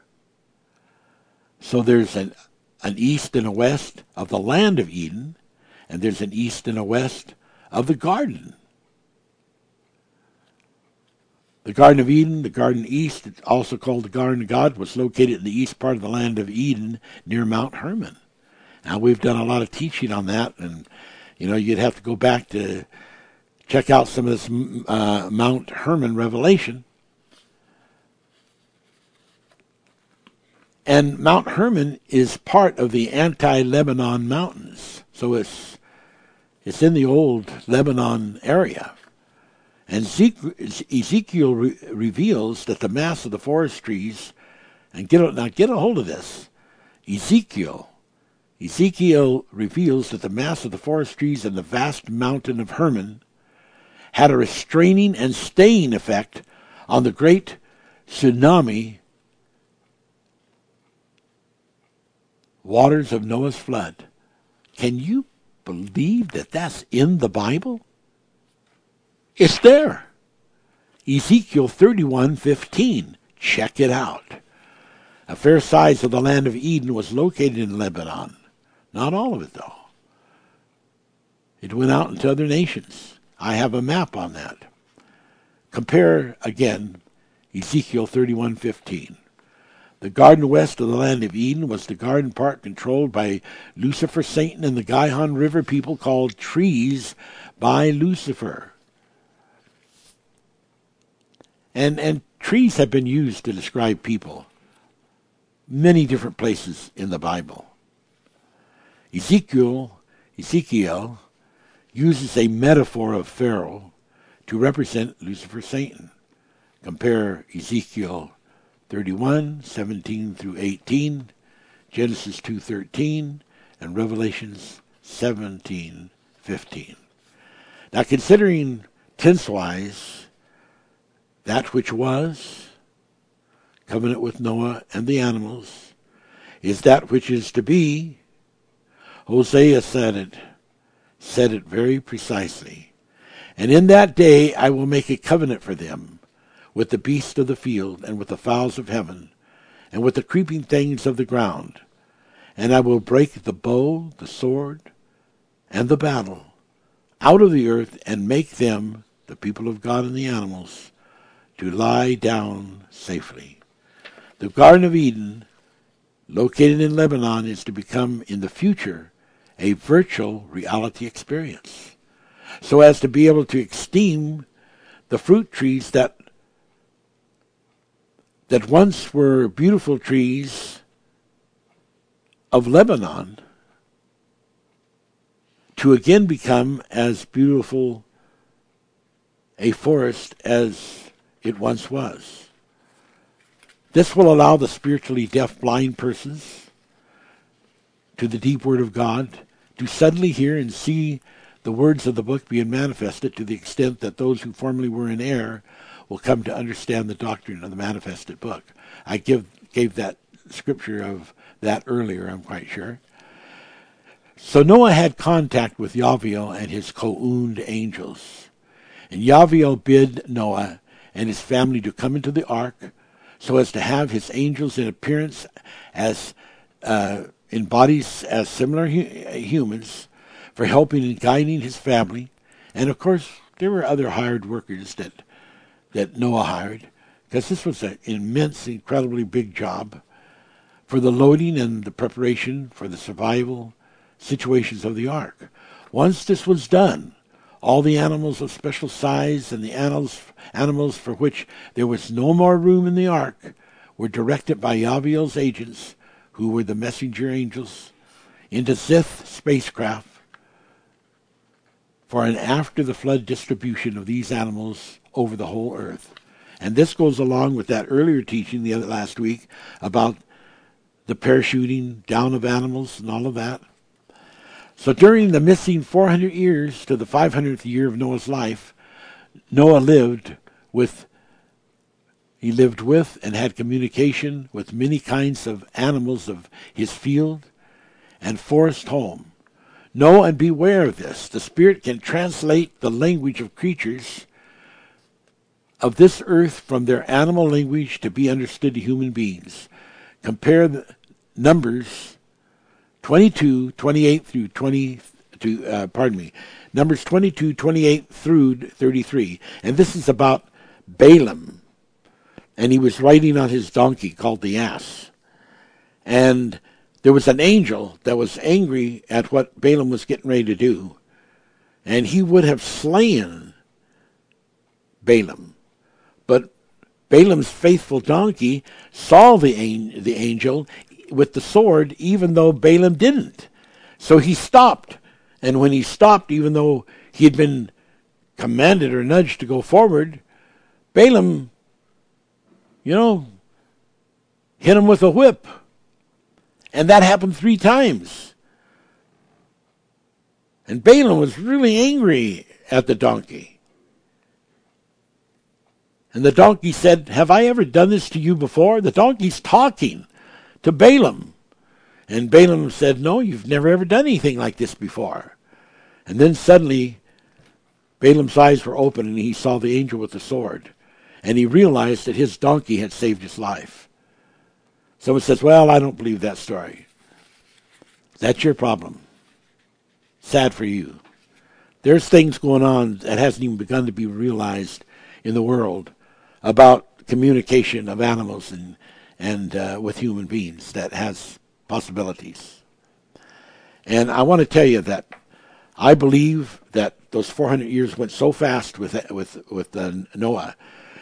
So there's an an east and a west of the land of Eden, and there's an east and a west of the garden. The Garden of Eden, the Garden East, also called the Garden of God, was located in the east part of the land of Eden near Mount Hermon. Now, we've done a lot of teaching on that, and, you know, you'd have to go back to check out some of this uh, Mount Hermon revelation. And Mount Hermon is part of the anti-Lebanon mountains. So it's, it's in the old Lebanon area. And Ezekiel re- reveals that the mass of the forest trees, and get a, now get a hold of this, Ezekiel, Ezekiel reveals that the mass of the forest trees and the vast mountain of Hermon had a restraining and staying effect on the great tsunami waters of Noah's flood. Can you believe that that's in the Bible? It's there. Ezekiel 31:15. Check it out. A fair size of the land of Eden was located in Lebanon. Not all of it though. It went out into other nations. I have a map on that. Compare again Ezekiel 31:15. The garden west of the land of Eden was the garden part controlled by Lucifer, Satan, and the Gihon River people called trees by Lucifer. And, and trees have been used to describe people many different places in the Bible. Ezekiel, Ezekiel uses a metaphor of Pharaoh to represent Lucifer, Satan. Compare Ezekiel 31, 17 through 18, Genesis 2.13, and Revelations 17, 15. Now considering tense-wise that which was, covenant with Noah and the animals, is that which is to be, Hosea said it, said it very precisely. And in that day I will make a covenant for them with the beasts of the field, and with the fowls of heaven, and with the creeping things of the ground. And I will break the bow, the sword, and the battle out of the earth, and make them, the people of God and the animals, to lie down safely. The Garden of Eden, located in Lebanon, is to become in the future a virtual reality experience, so as to be able to esteem the fruit trees that that once were beautiful trees of Lebanon to again become as beautiful a forest as it once was. This will allow the spiritually deaf blind persons to the deep word of God to suddenly hear and see the words of the book being manifested to the extent that those who formerly were in error will come to understand the doctrine of the manifested book. I give gave that scripture of that earlier, I'm quite sure. So Noah had contact with Yaviel and his co-owned angels. And Yaviel bid Noah and his family to come into the ark so as to have his angels in appearance as uh, in bodies as similar hu- humans for helping and guiding his family. And of course, there were other hired workers that that Noah hired, because this was an immense, incredibly big job for the loading and the preparation for the survival situations of the ark. Once this was done, all the animals of special size and the animals, animals for which there was no more room in the ark were directed by Yaviel's agents, who were the messenger angels, into Zith spacecraft for an after the flood distribution of these animals over the whole earth. And this goes along with that earlier teaching the other last week about the parachuting down of animals and all of that. So during the missing 400 years to the 500th year of Noah's life, Noah lived with he lived with and had communication with many kinds of animals of his field and forest home. Know and beware of this. The Spirit can translate the language of creatures of this earth from their animal language to be understood to human beings. Compare the Numbers 22, 28 through 20, to, uh, pardon me, Numbers 22, 28 through 33. And this is about Balaam. And he was riding on his donkey called the ass. And there was an angel that was angry at what Balaam was getting ready to do. And he would have slain Balaam. But Balaam's faithful donkey saw the, the angel with the sword, even though Balaam didn't. So he stopped. And when he stopped, even though he had been commanded or nudged to go forward, Balaam, you know, hit him with a whip. And that happened three times. And Balaam was really angry at the donkey. And the donkey said, Have I ever done this to you before? The donkey's talking to Balaam. And Balaam said, No, you've never ever done anything like this before. And then suddenly, Balaam's eyes were open and he saw the angel with the sword. And he realized that his donkey had saved his life. Someone says, Well, I don't believe that story. That's your problem. Sad for you. There's things going on that hasn't even begun to be realized in the world about communication of animals and and uh, with human beings that has possibilities. And I want to tell you that I believe that those 400 years went so fast with with with uh, Noah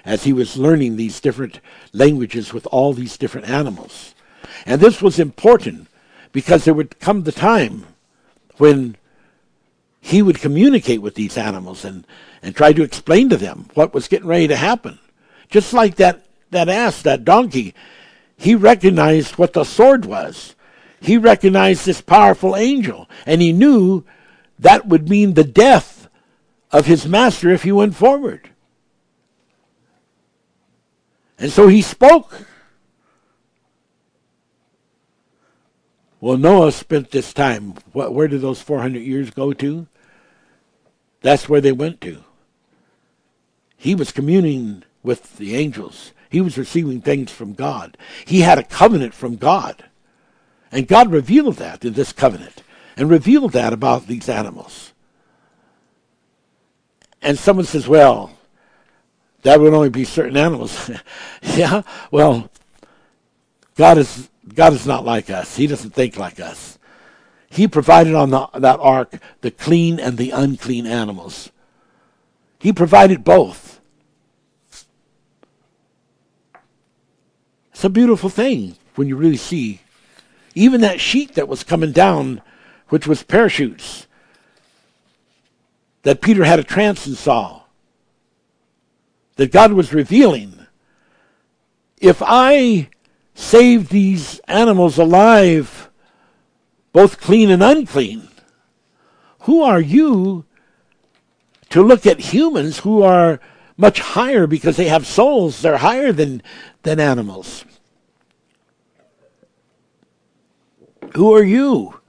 as he was learning these different languages with all these different animals. And this was important because there would come the time when he would communicate with these animals and, and try to explain to them what was getting ready to happen. Just like that, that ass, that donkey, he recognized what the sword was. He recognized this powerful angel, and he knew that would mean the death of his master if he went forward. And so he spoke. Well, Noah spent this time. Where did those 400 years go to? That's where they went to. He was communing with the angels. He was receiving things from God. He had a covenant from God. And God revealed that in this covenant and revealed that about these animals. And someone says, well, that would only be certain animals. yeah, well, God is God is not like us. He doesn't think like us. He provided on the, that ark the clean and the unclean animals. He provided both. It's a beautiful thing when you really see. Even that sheet that was coming down, which was parachutes, that Peter had a trance and saw. That God was revealing. If I save these animals alive, both clean and unclean, who are you to look at humans who are much higher because they have souls? They're higher than, than animals. Who are you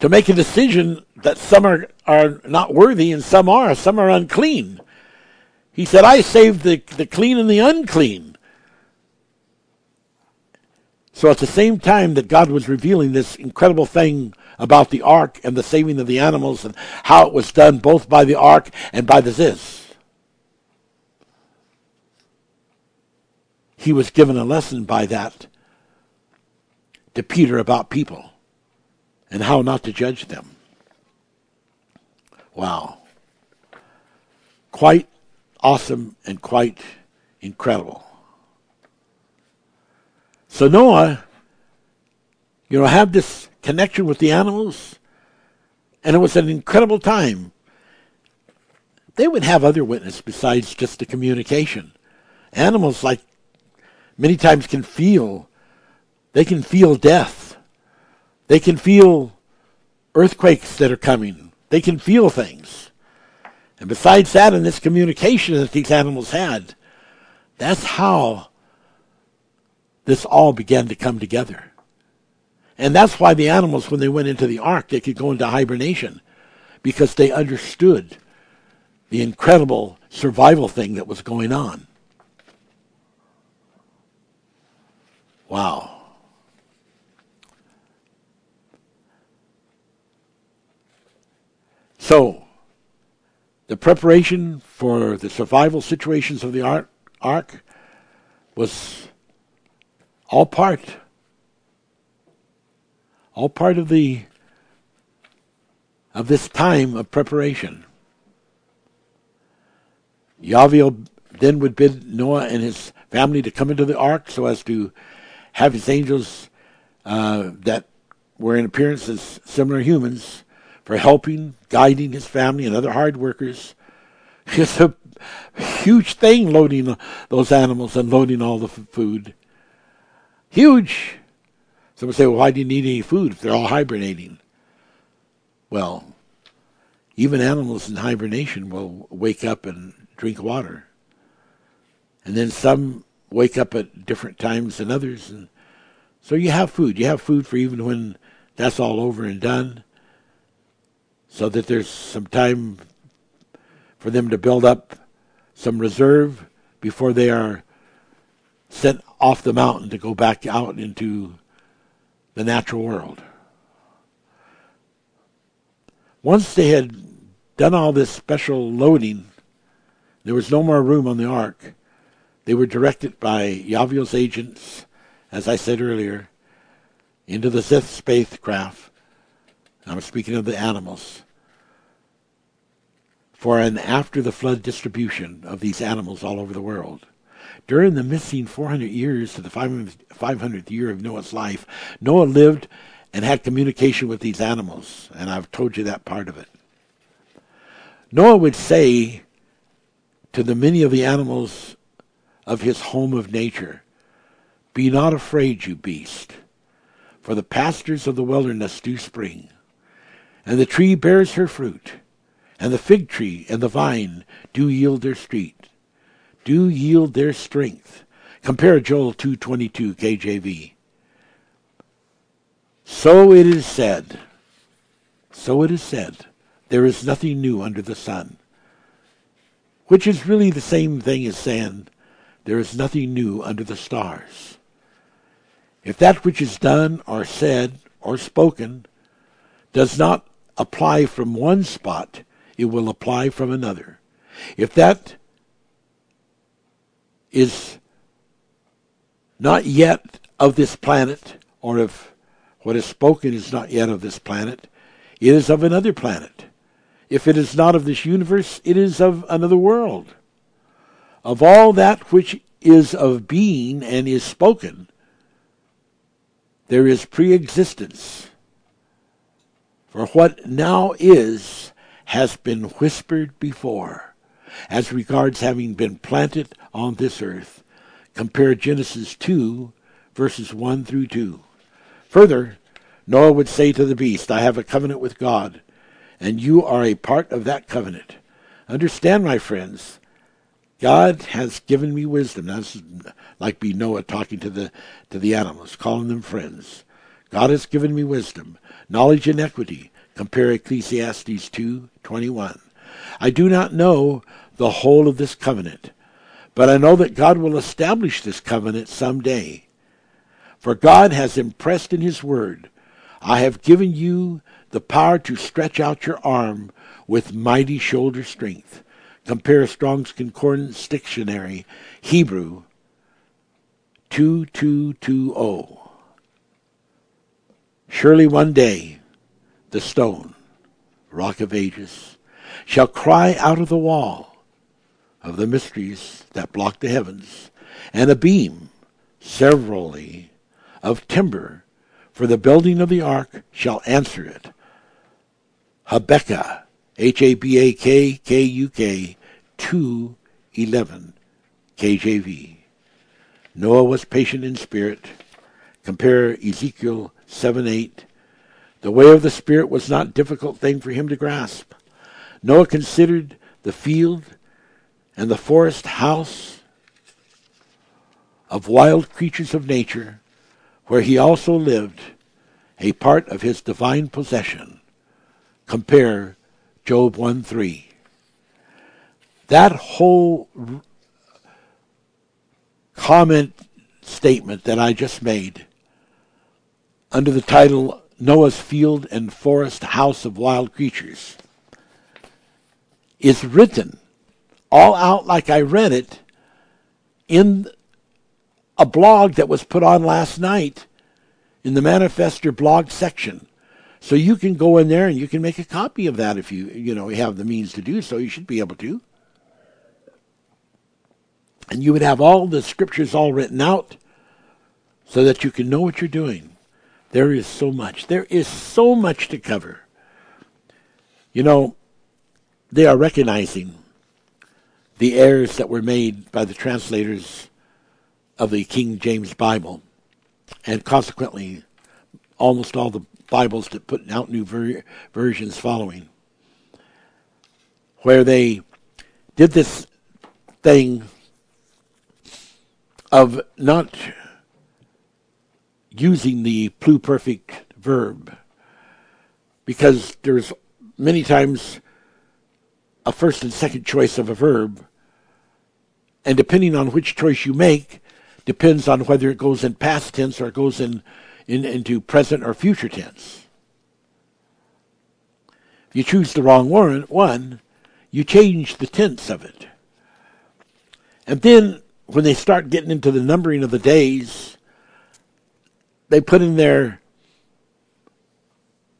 to make a decision that some are, are not worthy and some are, some are unclean? He said, I saved the, the clean and the unclean. So at the same time that God was revealing this incredible thing about the ark and the saving of the animals and how it was done both by the ark and by the Ziz, he was given a lesson by that to Peter about people and how not to judge them. Wow. Quite awesome and quite incredible. So Noah, you know, had this connection with the animals, and it was an incredible time. They would have other witnesses besides just the communication. Animals, like many times, can feel they can feel death. They can feel earthquakes that are coming. They can feel things. And besides that, in this communication that these animals had, that's how this all began to come together. And that's why the animals, when they went into the ark, they could go into hibernation because they understood the incredible survival thing that was going on. Wow. So, the preparation for the survival situations of the ark was all part, all part of the of this time of preparation. Yahweh then would bid Noah and his family to come into the ark so as to have his angels uh, that were in appearance as similar humans for helping, guiding his family and other hard workers. It's a huge thing loading those animals and loading all the food. Huge. Someone say, well, why do you need any food if they're all hibernating? Well, even animals in hibernation will wake up and drink water. And then some wake up at different times than others. And so you have food. You have food for even when that's all over and done so that there's some time for them to build up some reserve before they are sent off the mountain to go back out into the natural world. Once they had done all this special loading, there was no more room on the ark. They were directed by Yahweh's agents, as I said earlier, into the Zith spacecraft I'm speaking of the animals, for an after the flood distribution of these animals all over the world. During the missing 400 years to the 500th year of Noah's life, Noah lived and had communication with these animals, and I've told you that part of it. Noah would say to the many of the animals of his home of nature, Be not afraid, you beast, for the pastures of the wilderness do spring and the tree bears her fruit, and the fig tree and the vine do yield their street, do yield their strength. Compare Joel 2:22 KJV. So it is said, so it is said, there is nothing new under the sun. Which is really the same thing as saying, there is nothing new under the stars. If that which is done or said or spoken does not apply from one spot, it will apply from another. If that is not yet of this planet, or if what is spoken is not yet of this planet, it is of another planet. If it is not of this universe, it is of another world. Of all that which is of being and is spoken, there is pre existence for what now is has been whispered before as regards having been planted on this earth. Compare Genesis 2, verses 1 through 2. Further, Noah would say to the beast, I have a covenant with God, and you are a part of that covenant. Understand, my friends, God has given me wisdom. That's like be Noah talking to the to the animals, calling them friends. God has given me wisdom, knowledge and equity. Compare Ecclesiastes two twenty one. I do not know the whole of this covenant, but I know that God will establish this covenant some day. For God has impressed in his word, I have given you the power to stretch out your arm with mighty shoulder strength. Compare Strong's Concordance Dictionary, Hebrew 2220. Surely one day the stone, rock of ages, shall cry out of the wall of the mysteries that block the heavens, and a beam, severally, of timber for the building of the ark shall answer it. Habakkuk, H-A-B-A-K-K-U-K, 2.11, KJV. Noah was patient in spirit. Compare Ezekiel 7.8. The way of the Spirit was not a difficult thing for him to grasp. Noah considered the field and the forest house of wild creatures of nature, where he also lived, a part of his divine possession. Compare Job 1 3. That whole comment statement that I just made under the title Noah's Field and Forest House of Wild Creatures It's written all out like I read it in a blog that was put on last night in the Manifestor blog section. So you can go in there and you can make a copy of that if you you know have the means to do so. You should be able to. And you would have all the scriptures all written out so that you can know what you're doing. There is so much. There is so much to cover. You know, they are recognizing the errors that were made by the translators of the King James Bible, and consequently, almost all the Bibles that put out new ver- versions following, where they did this thing of not using the pluperfect verb. Because there's many times a first and second choice of a verb and depending on which choice you make depends on whether it goes in past tense or it goes in, in into present or future tense. If you choose the wrong one, one you change the tense of it. And then when they start getting into the numbering of the days, they put in there,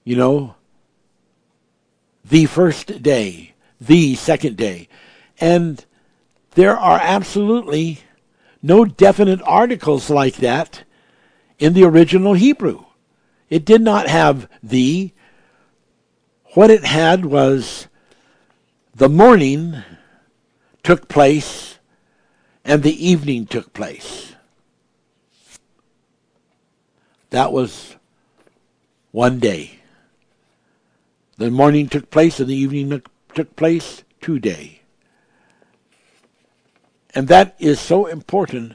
you know, the first day, the second day. And there are absolutely no definite articles like that in the original Hebrew. It did not have the. What it had was the morning took place and the evening took place. That was one day. The morning took place and the evening took place two day. And that is so important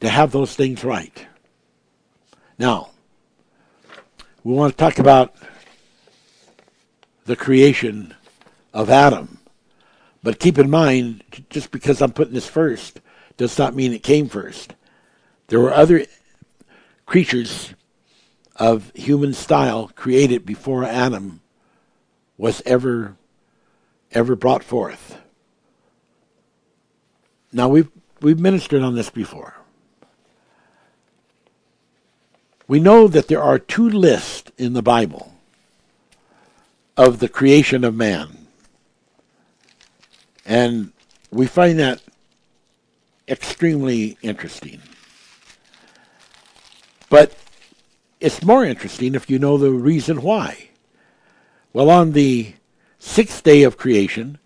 to have those things right. Now, we want to talk about the creation of Adam. But keep in mind, just because I'm putting this first, does not mean it came first. There were other creatures of human style created before Adam was ever ever brought forth. Now we've we've ministered on this before. We know that there are two lists in the Bible of the creation of man. And we find that extremely interesting. But it's more interesting if you know the reason why. Well, on the sixth day of creation,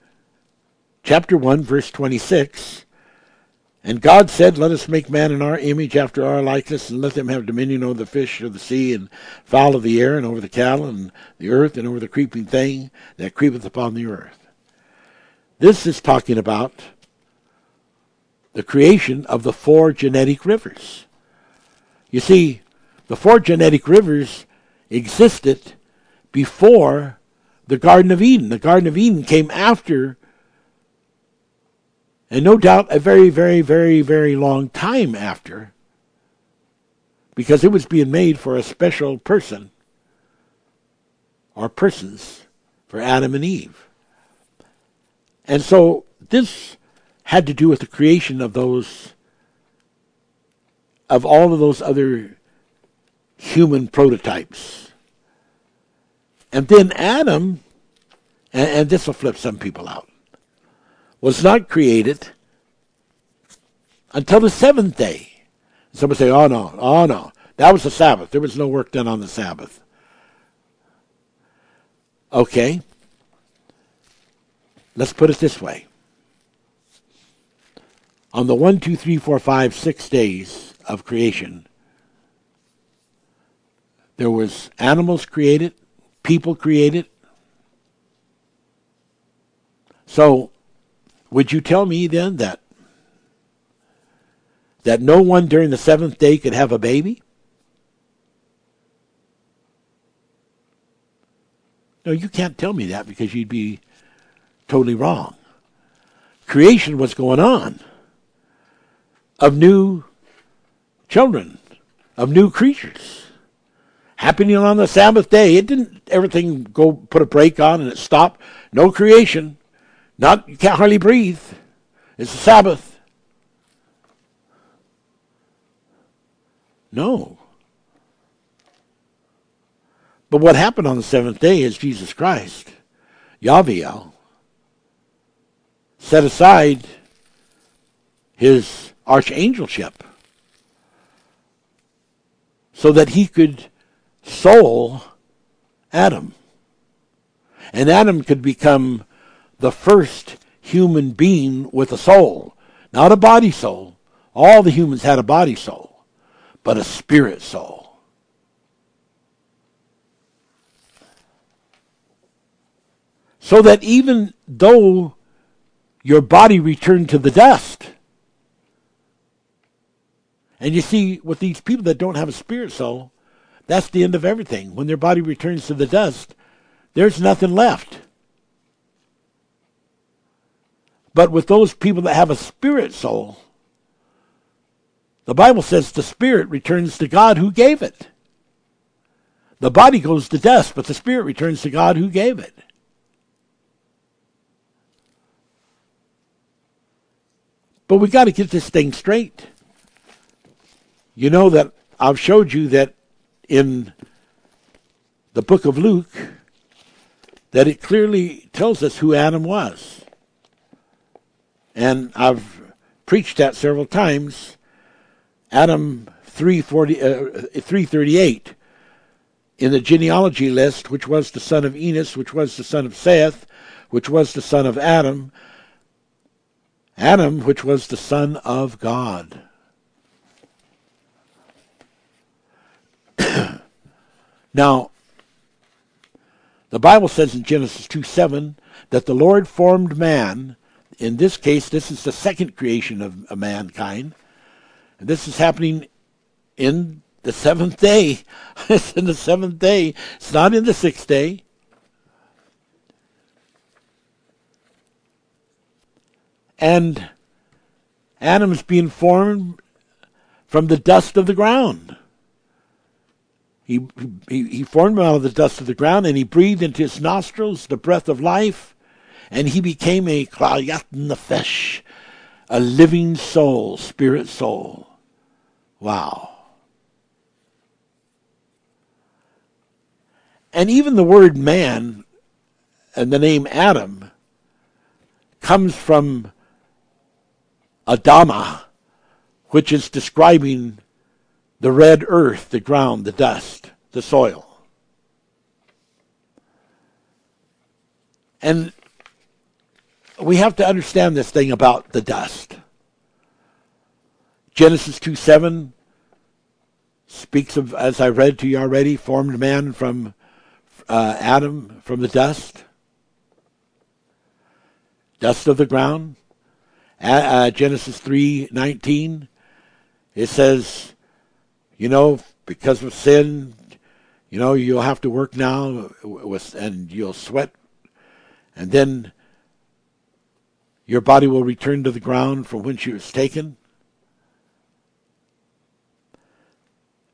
chapter 1, verse 26. And God said, Let us make man in our image after our likeness, and let them have dominion over the fish of the sea, and fowl of the air, and over the cattle, and the earth, and over the creeping thing that creepeth upon the earth. This is talking about the creation of the four genetic rivers. You see, the four genetic rivers existed before the Garden of Eden. The Garden of Eden came after and no doubt a very, very, very, very long time after, because it was being made for a special person or persons for Adam and Eve. And so this had to do with the creation of those, of all of those other human prototypes. And then Adam, and, and this will flip some people out was not created until the seventh day. Somebody say, oh no, oh no, that was the Sabbath. There was no work done on the Sabbath. Okay. Let's put it this way. On the one, two, three, four, five, six days of creation, there was animals created, people created. So would you tell me then that that no one during the seventh day could have a baby? No, you can't tell me that because you'd be totally wrong. Creation was going on of new children, of new creatures happening on the Sabbath day. It didn't everything go put a break on and it stopped. No creation. Not, you can't hardly breathe. It's the Sabbath. No. But what happened on the seventh day is Jesus Christ, Yahweh, set aside his archangelship so that he could soul Adam. And Adam could become the first human being with a soul. Not a body soul. All the humans had a body soul, but a spirit soul. So that even though your body returned to the dust, and you see, with these people that don't have a spirit soul, that's the end of everything. When their body returns to the dust, there's nothing left. But with those people that have a spirit soul, the Bible says the spirit returns to God who gave it. The body goes to dust, but the spirit returns to God who gave it. But we got to get this thing straight. You know that I've showed you that in the book of Luke that it clearly tells us who Adam was and I've preached that several times. Adam 340, uh, 338 in the genealogy list, which was the son of Enos, which was the son of Seth, which was the son of Adam, Adam, which was the son of God. Now, the Bible says in Genesis 2 7 that the Lord formed man in this case, this is the second creation of, mankind. And this is happening in the seventh day. it's in the seventh day. It's not in the sixth day. And Adam's being formed from the dust of the ground. He, he, he formed him out of the dust of the ground and he breathed into his nostrils the breath of life and he became a klayat nefesh, a living soul, spirit soul. Wow. And even the word man and the name Adam comes from Adama, which is describing the red earth, the ground, the dust, the soil. And we have to understand this thing about the dust. Genesis 2 7 speaks of, as I read to you already, formed man from uh, Adam from the dust, dust of the ground. Uh, Genesis three nineteen, it says, you know, because of sin, you know, you'll have to work now with, and you'll sweat, and then your body will return to the ground from whence it was taken.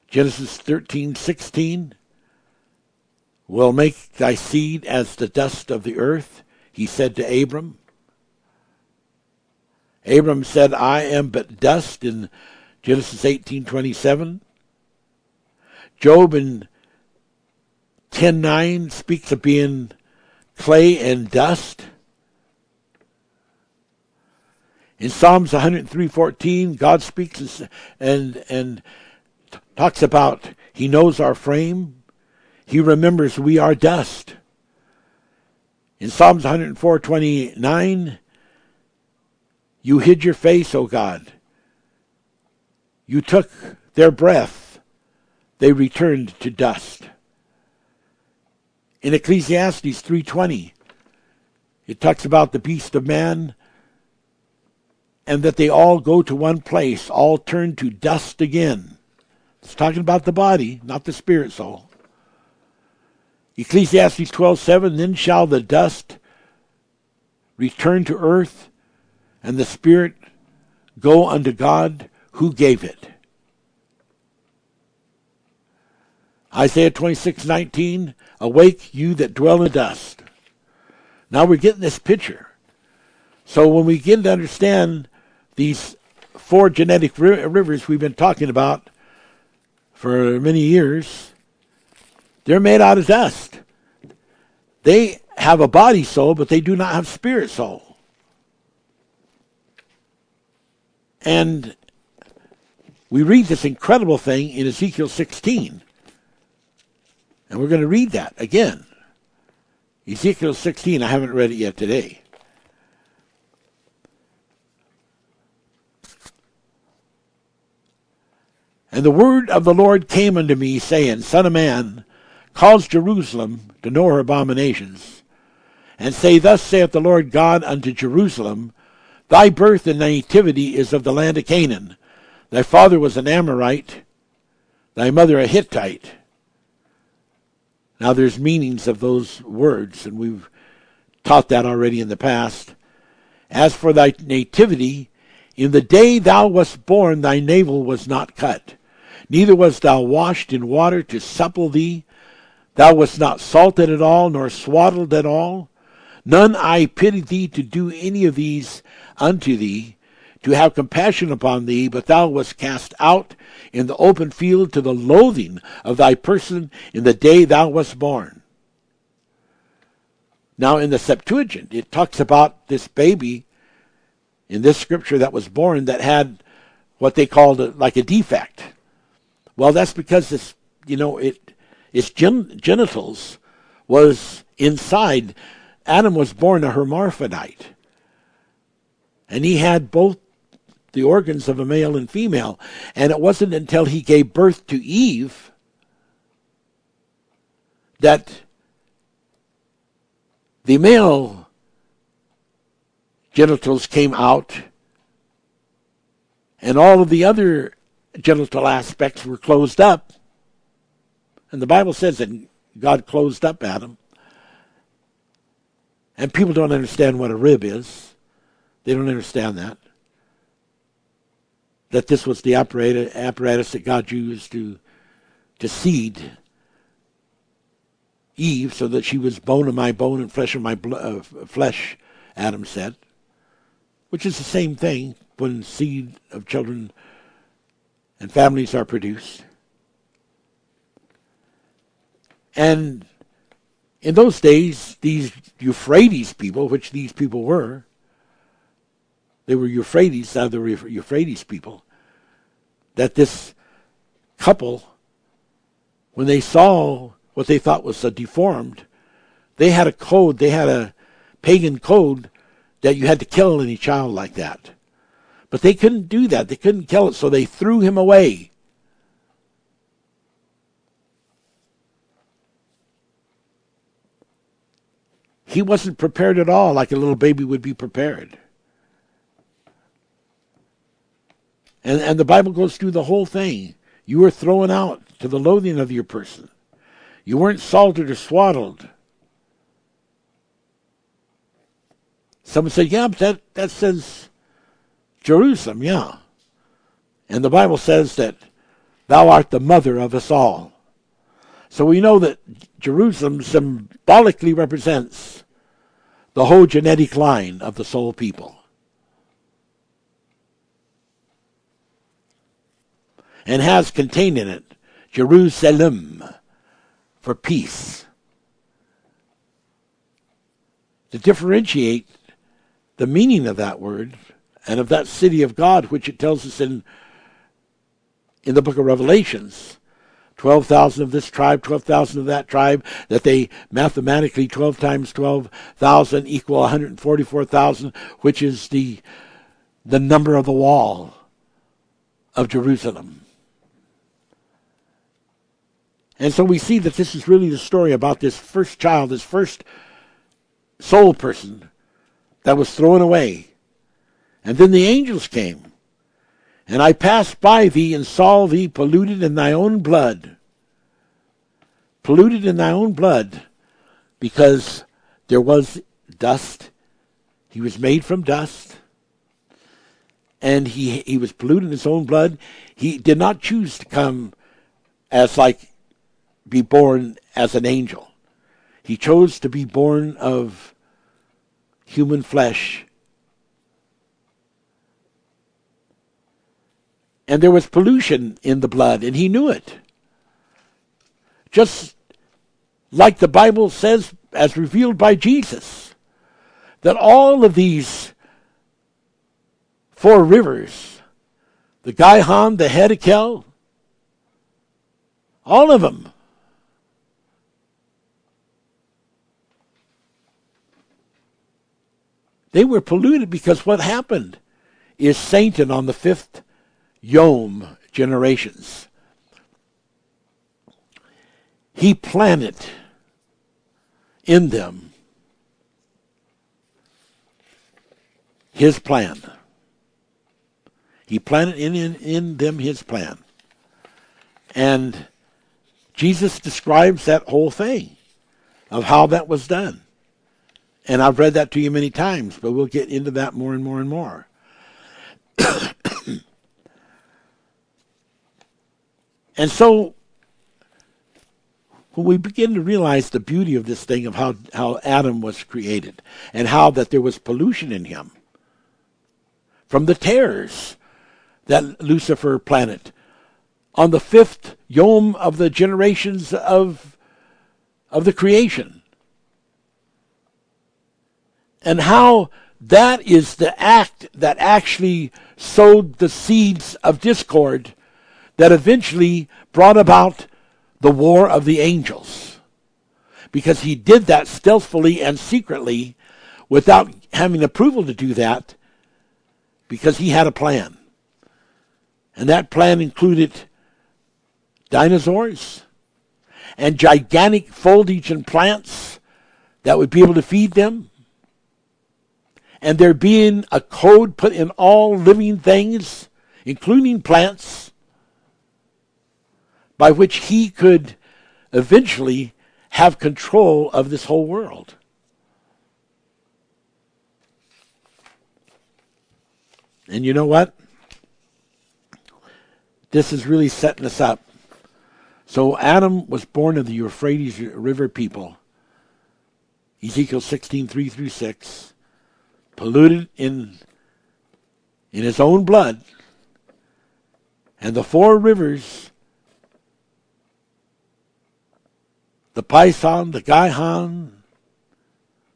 Genesis thirteen sixteen will make thy seed as the dust of the earth, he said to Abram. Abram said, I am but dust in Genesis 18:27. Job in 10:9 speaks of being clay and dust. In Psalms 103:14, God speaks and and talks about he knows our frame. He remembers we are dust. In Psalms 104:29, you hid your face, O God. You took their breath. They returned to dust. In Ecclesiastes 3:20, it talks about the beast of man and that they all go to one place, all turn to dust again. It's talking about the body, not the spirit soul. Ecclesiastes 12:7 Then shall the dust return to earth and the spirit go unto God who gave it. Isaiah 26:19 Awake you that dwell in dust. Now we're getting this picture. So when we begin to understand these four genetic rivers we've been talking about for many years, they're made out of dust. They have a body soul, but they do not have spirit soul. And we read this incredible thing in Ezekiel 16. And we're going to read that again. Ezekiel 16, I haven't read it yet today. And the word of the Lord came unto me, saying, Son of man, cause Jerusalem to know her abominations, and say, Thus saith the Lord God unto Jerusalem, Thy birth and nativity is of the land of Canaan. Thy father was an Amorite, thy mother a Hittite. Now there's meanings of those words, and we've taught that already in the past. As for thy nativity, in the day thou wast born, thy navel was not cut, neither wast thou washed in water to supple thee, Thou wast not salted at all, nor swaddled at all. None I pity thee to do any of these unto thee, to have compassion upon thee, but thou wast cast out in the open field to the loathing of thy person in the day thou wast born. Now, in the Septuagint, it talks about this baby in this scripture that was born that had what they called a, like a defect. Well, that's because this, you know, it its gen- genitals was inside. Adam was born a hermaphrodite. And he had both the organs of a male and female. And it wasn't until he gave birth to Eve that the male genitals came out and all of the other genital aspects were closed up and the Bible says that God closed up Adam. And people don't understand what a rib is. They don't understand that. That this was the apparatus that God used to, to seed Eve so that she was bone of my bone and flesh of my bl- uh, flesh, Adam said. Which is the same thing when seed of children and families are produced. And in those days, these Euphrates people, which these people were, they were Euphrates, uh, the Euphrates people, that this couple, when they saw what they thought was a deformed, they had a code, they had a, pagan code that you had to kill any child like that. But they couldn't do that. They couldn't kill it, so they threw him away. He wasn't prepared at all like a little baby would be prepared. And, and the Bible goes through the whole thing. You were thrown out to the loathing of your person. You weren't salted or swaddled. Someone said, yeah, but that, that says Jerusalem, yeah. And the Bible says that thou art the mother of us all. So we know that Jerusalem symbolically represents the whole genetic line of the soul people. And has contained in it Jerusalem for peace. To differentiate the meaning of that word and of that city of God, which it tells us in in the book of Revelations. 12,000 of this tribe, 12,000 of that tribe, that they mathematically 12 times 12,000 equal 144,000, which is the, the number of the wall of Jerusalem. And so we see that this is really the story about this first child, this first soul person that was thrown away. And then the angels came and I passed by thee and saw thee polluted in thy own blood. Polluted in thy own blood because there was dust. He was made from dust. And he, he was polluted in his own blood. He did not choose to come as like be born as an angel. He chose to be born of human flesh and there was pollution in the blood, and he knew it. Just like the Bible says, as revealed by Jesus, that all of these four rivers, the Gihon, the Hiddekel, all of them, they were polluted because what happened is Satan on the fifth Yom generations. He planted in them his plan. He planted in, in, in them his plan. And Jesus describes that whole thing of how that was done. And I've read that to you many times, but we'll get into that more and more and more. And so when we begin to realize the beauty of this thing of how, how Adam was created and how that there was pollution in him from the tares that Lucifer planted on the fifth yom of the generations of, of the creation. And how that is the act that actually sowed the seeds of discord that eventually brought about the war of the angels. Because he did that stealthily and secretly without having approval to do that because he had a plan. And that plan included dinosaurs and gigantic foliage and plants that would be able to feed them. And there being a code put in all living things, including plants, by which he could eventually have control of this whole world. And you know what? This is really setting us up. So Adam was born of the Euphrates River people. Ezekiel 16, 3 through 6. Polluted in, in his own blood. And the four rivers the Pison, the Gihon,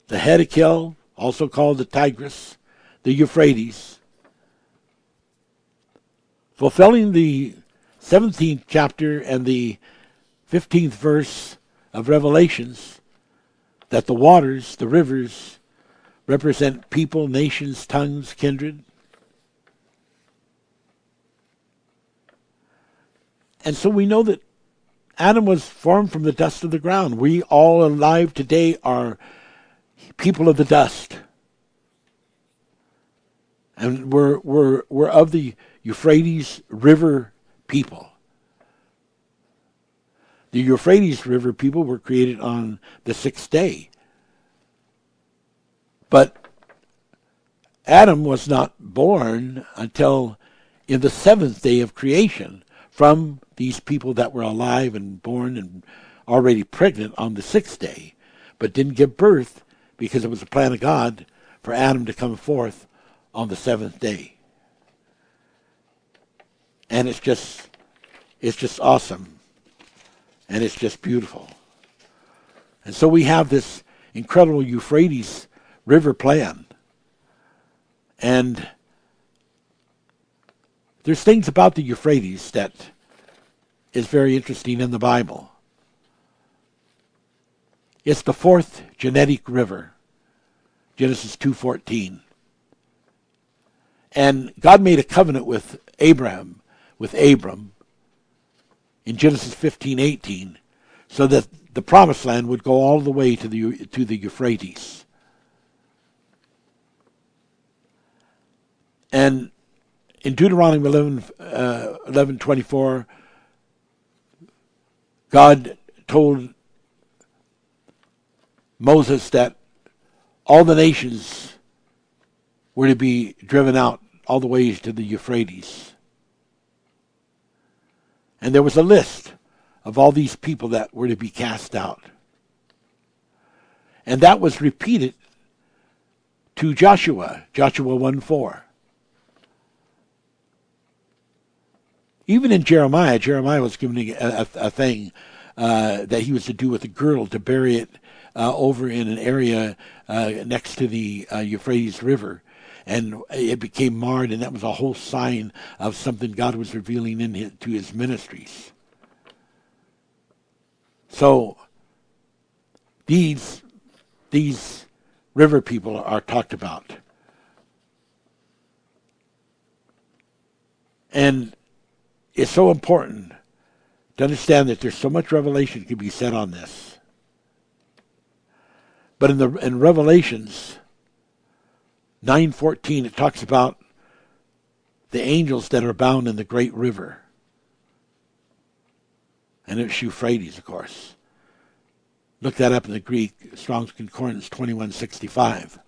the Hiddekel, also called the Tigris, the Euphrates, fulfilling the 17th chapter and the 15th verse of Revelations, that the waters, the rivers represent people, nations, tongues, kindred. And so we know that Adam was formed from the dust of the ground. We all alive today are people of the dust. And we're, we're, we're of the Euphrates River people. The Euphrates River people were created on the sixth day. But Adam was not born until in the seventh day of creation from these people that were alive and born and already pregnant on the sixth day, but didn't give birth because it was the plan of God for Adam to come forth on the seventh day. And it's just it's just awesome. And it's just beautiful. And so we have this incredible Euphrates River plan. And there's things about the Euphrates that is very interesting in the Bible. It's the fourth genetic river. Genesis 2:14. And God made a covenant with Abraham, with Abram in Genesis 15:18 so that the promised land would go all the way to the to the Euphrates. And in Deuteronomy 11, uh, 11 24, God told Moses that all the nations were to be driven out all the way to the Euphrates. And there was a list of all these people that were to be cast out. And that was repeated to Joshua, Joshua 1 4. Even in Jeremiah, Jeremiah was given a, a, a thing uh, that he was to do with a girdle to bury it uh, over in an area uh, next to the uh, Euphrates River. And it became marred, and that was a whole sign of something God was revealing in his, to his ministries. So these these river people are talked about. And it's so important to understand that there's so much revelation can be said on this. But in the in Revelations 9:14 it talks about the angels that are bound in the great river. And it's Euphrates, of course. Look that up in the Greek, Strong's Concordance 2165.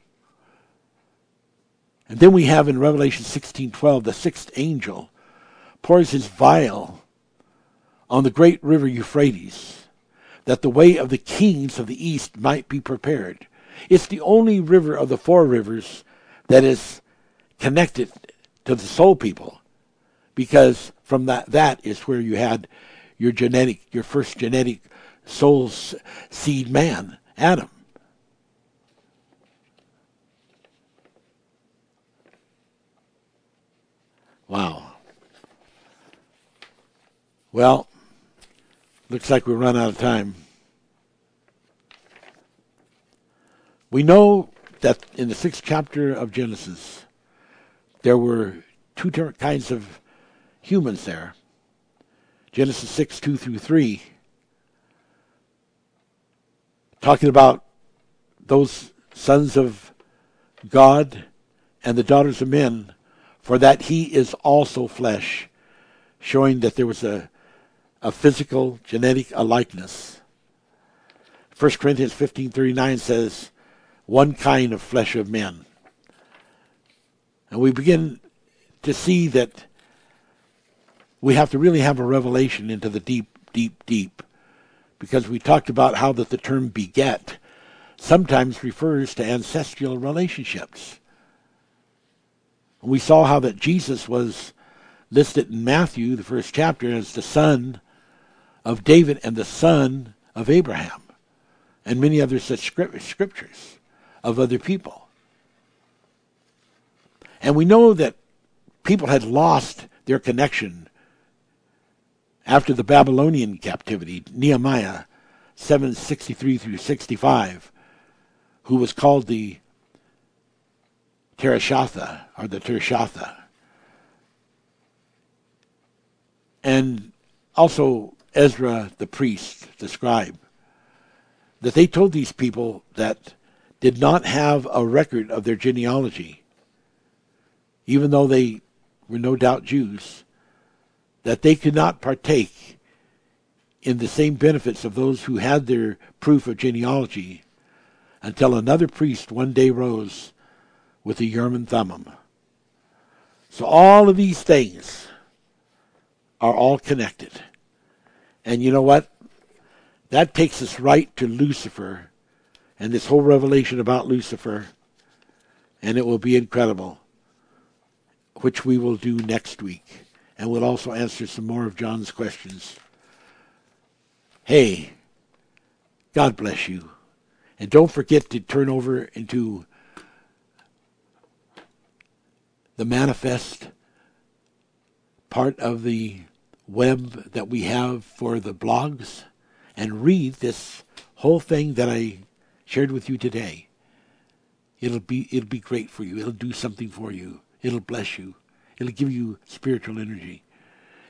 And then we have in Revelation 16:12 the sixth angel pours his vial on the great river Euphrates, that the way of the kings of the east might be prepared. It's the only river of the four rivers that is connected to the soul people, because from that that is where you had your genetic, your first genetic soul seed man, Adam. Wow. Well, looks like we run out of time. We know that in the sixth chapter of Genesis, there were two different kinds of humans there. Genesis 6, 2 through 3, talking about those sons of God and the daughters of men, for that he is also flesh, showing that there was a a physical genetic likeness. 1 Corinthians 15:39 says, "One kind of flesh of men." And we begin to see that we have to really have a revelation into the deep, deep, deep, because we talked about how that the term beget sometimes refers to ancestral relationships. We saw how that Jesus was listed in Matthew, the first chapter, as the son of David and the son of Abraham, and many other such scriptures of other people. And we know that people had lost their connection after the Babylonian captivity, Nehemiah 763 through 65, who was called the Terashatha, or the Tirshatha. And also Ezra the priest, the scribe, that they told these people that did not have a record of their genealogy, even though they were no doubt Jews, that they could not partake in the same benefits of those who had their proof of genealogy until another priest one day rose with a Urim and Thummim. So all of these things are all connected. And you know what? That takes us right to Lucifer and this whole revelation about Lucifer. And it will be incredible, which we will do next week. And we'll also answer some more of John's questions. Hey, God bless you. And don't forget to turn over into the manifest part of the web that we have for the blogs and read this whole thing that I shared with you today. It'll be it'll be great for you. It'll do something for you. It'll bless you. It'll give you spiritual energy.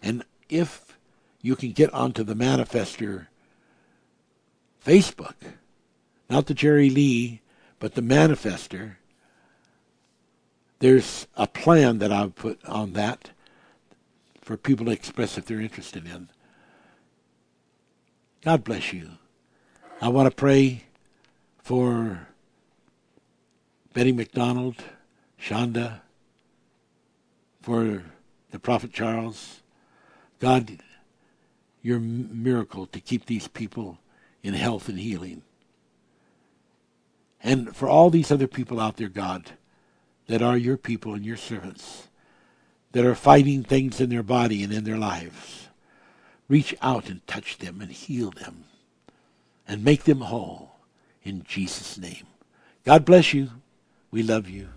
And if you can get onto the Manifester Facebook, not the Jerry Lee, but the Manifester, there's a plan that I've put on that for people to express if they're interested in. God bless you. I want to pray for Betty McDonald, Shonda, for the Prophet Charles. God, your miracle to keep these people in health and healing. And for all these other people out there, God, that are your people and your servants, that are fighting things in their body and in their lives, reach out and touch them and heal them and make them whole in Jesus' name. God bless you. We love you.